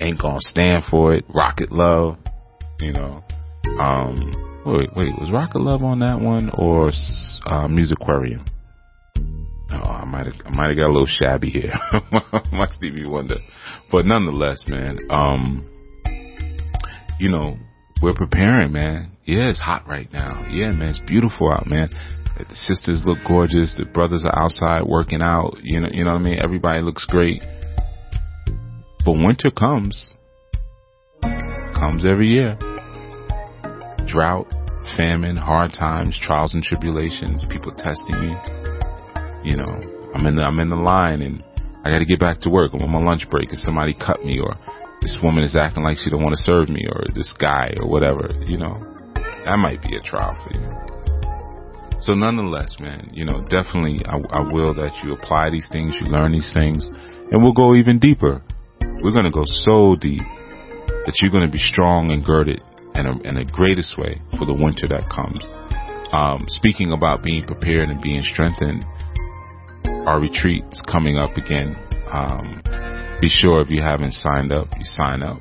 Ain't Gonna Stand For It, Rocket Love, you know. Um, wait, wait, was Rocket Love on that one or uh, Musiquarium? Oh, I might have, I might have got a little shabby here, my Stevie Wonder, but nonetheless, man. Um, you know, we're preparing, man. Yeah, it's hot right now. Yeah, man, it's beautiful out, man. The sisters look gorgeous. The brothers are outside working out. You know, you know what I mean? Everybody looks great. But winter comes. Comes every year. Drought, famine, hard times, trials and tribulations, people testing me. You know, I'm in the, I'm in the line and I gotta get back to work. I'm on my lunch break and somebody cut me or this woman is acting like she don't want to serve me or this guy or whatever, you know. That might be a trial for you. So nonetheless, man, you know, definitely I, I will that you apply these things, you learn these things, and we'll go even deeper. We're going to go so deep that you're going to be strong and girded in, a, in the greatest way for the winter that comes. Um, speaking about being prepared and being strengthened, our retreat is coming up again. Um, be sure if you haven't signed up, you sign up.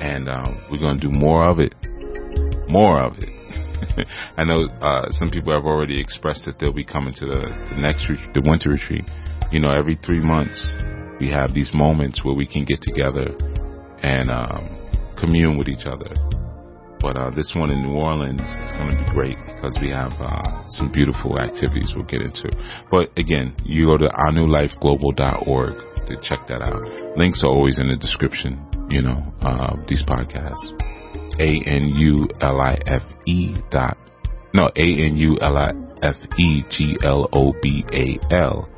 And um, we're going to do more of it. More of it. I know uh, some people have already expressed that they'll be coming to the, the next the winter retreat. You know, every three months we have these moments where we can get together and um, commune with each other. But uh, this one in New Orleans is going to be great because we have uh, some beautiful activities we'll get into. But again, you go to anulifeglobal.org to check that out. Links are always in the description, you know, uh, these podcasts. A N U L I F E dot, no, A N U L I F E G L O B A L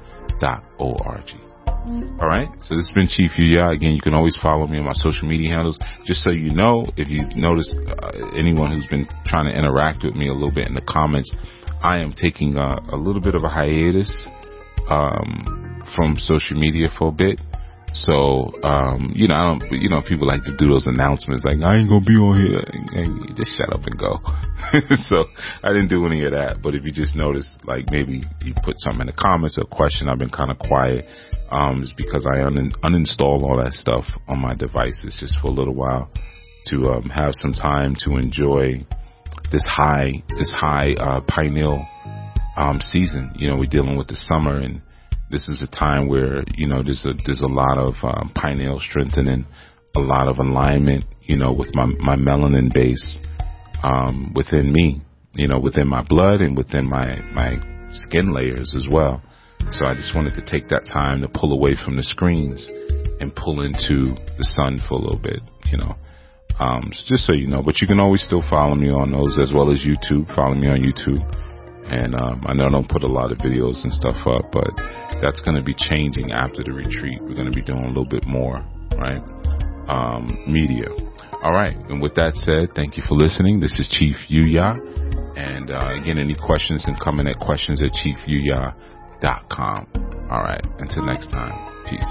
dot O R G. All right. So this has been Chief Yuya. Again, you can always follow me on my social media handles. Just so you know, if you notice uh, anyone who's been trying to interact with me a little bit in the comments, I am taking a, a little bit of a hiatus um, from social media for a bit. So, um, you know, I don't, you know, people like to do those announcements like, I ain't gonna be on here. And just shut up and go. so I didn't do any of that. But if you just notice, like maybe you put something in the comments or question, I've been kind of quiet. Um, is because I un- uninstalled all that stuff on my devices just for a little while to, um, have some time to enjoy this high, this high, uh, pineal, um, season. You know, we're dealing with the summer and, this is a time where you know there's a there's a lot of um, pineal strengthening, a lot of alignment, you know, with my my melanin base um, within me, you know, within my blood and within my my skin layers as well. So I just wanted to take that time to pull away from the screens and pull into the sun for a little bit, you know. Um, just so you know, but you can always still follow me on those as well as YouTube. Follow me on YouTube. And um, I know I don't put a lot of videos and stuff up, but that's going to be changing after the retreat. We're going to be doing a little bit more, right? Um, media. All right. And with that said, thank you for listening. This is Chief Yuya. And uh, again, any questions can come in at questions at chiefyuya.com. All right. Until next time. Peace.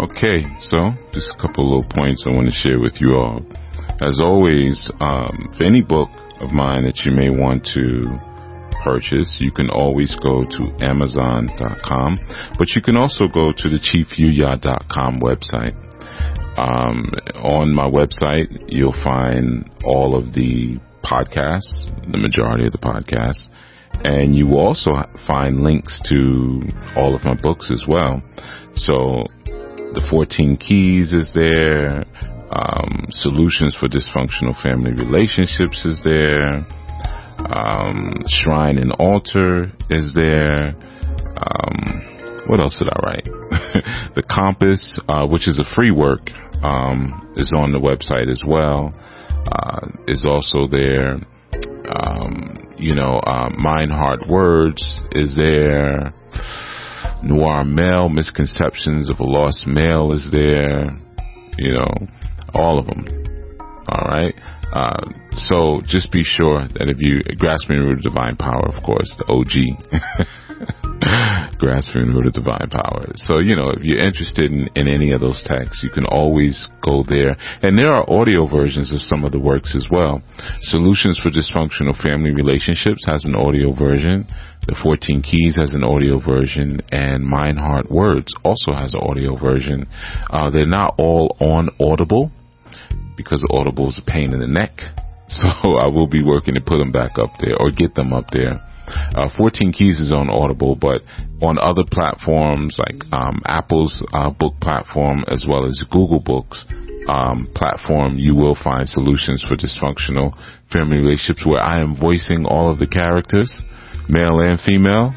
Okay, so just a couple of little points I want to share with you all. As always, um, for any book of mine that you may want to purchase, you can always go to Amazon.com, but you can also go to the ChiefYuya.com website. Um, on my website, you'll find all of the podcasts, the majority of the podcasts, and you will also find links to all of my books as well. So the 14 keys is there. Um, solutions for dysfunctional family relationships is there. Um, shrine and altar is there. Um, what else did I write? the compass, uh, which is a free work, um, is on the website as well. Uh, is also there. Um, you know, uh, mind, heart, words is there. Noir male misconceptions of a lost male is there. You know, all of them. All right. Uh, so just be sure that if you grasping the root of divine power, of course, the OG, grasping the root of divine power. So you know, if you're interested in, in any of those texts, you can always go there. And there are audio versions of some of the works as well. Solutions for dysfunctional family relationships has an audio version. The 14 Keys has an audio version, and Mind Heart Words also has an audio version. Uh, they're not all on Audible because Audible is a pain in the neck. So I will be working to put them back up there or get them up there. Uh, 14 Keys is on Audible, but on other platforms like um, Apple's uh, book platform as well as Google Books um, platform, you will find solutions for dysfunctional family relationships where I am voicing all of the characters, male and female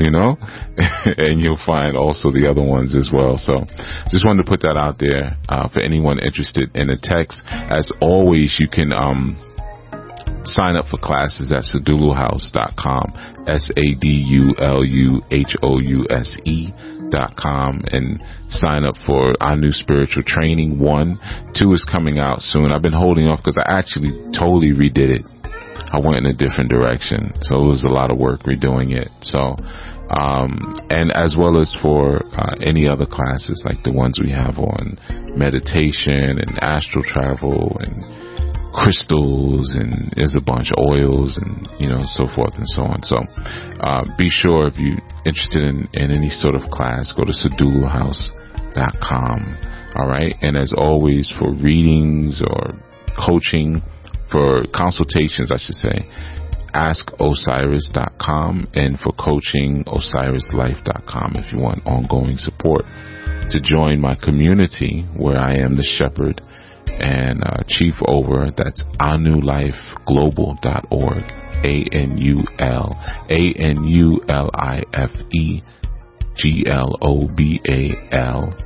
you know, and you'll find also the other ones as well. So just wanted to put that out there uh, for anyone interested in the text. As always, you can um, sign up for classes at saduluhouse.com, S-A-D-U-L-U-H-O-U-S-E dot com and sign up for our new spiritual training. One, two is coming out soon. I've been holding off because I actually totally redid it I went in a different direction. So it was a lot of work redoing it. So, um, and as well as for uh, any other classes like the ones we have on meditation and astral travel and crystals and there's a bunch of oils and you know so forth and so on. So uh, be sure if you're interested in, in any sort of class, go to saduluhouse.com. All right, and as always for readings or coaching for consultations, I should say, askosiris.com and for coaching, osirislife.com if you want ongoing support. To join my community where I am the shepherd and uh, chief over, that's anulifeglobal.org. A-N-U-L, A-N-U-L-I-F-E, G-L-O-B-A-L dot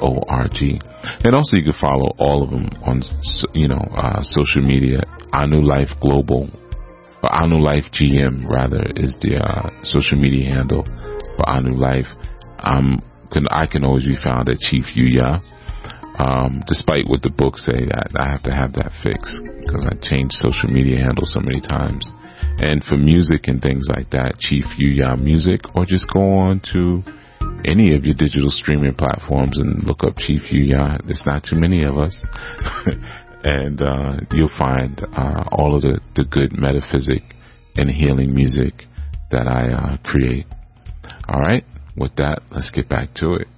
O-R-G. And also you can follow all of them on, you know, uh, social media. Anu Life Global, or Anu Life GM rather, is the uh, social media handle for Anu Life. Um, can, I can always be found at Chief Yuya. Um, despite what the books say, that I have to have that fixed because I changed social media handles so many times. And for music and things like that, Chief Yuya Music, or just go on to any of your digital streaming platforms and look up Chief Yuya. There's not too many of us. and uh, you'll find uh, all of the, the good metaphysic and healing music that I uh, create. All right, with that, let's get back to it.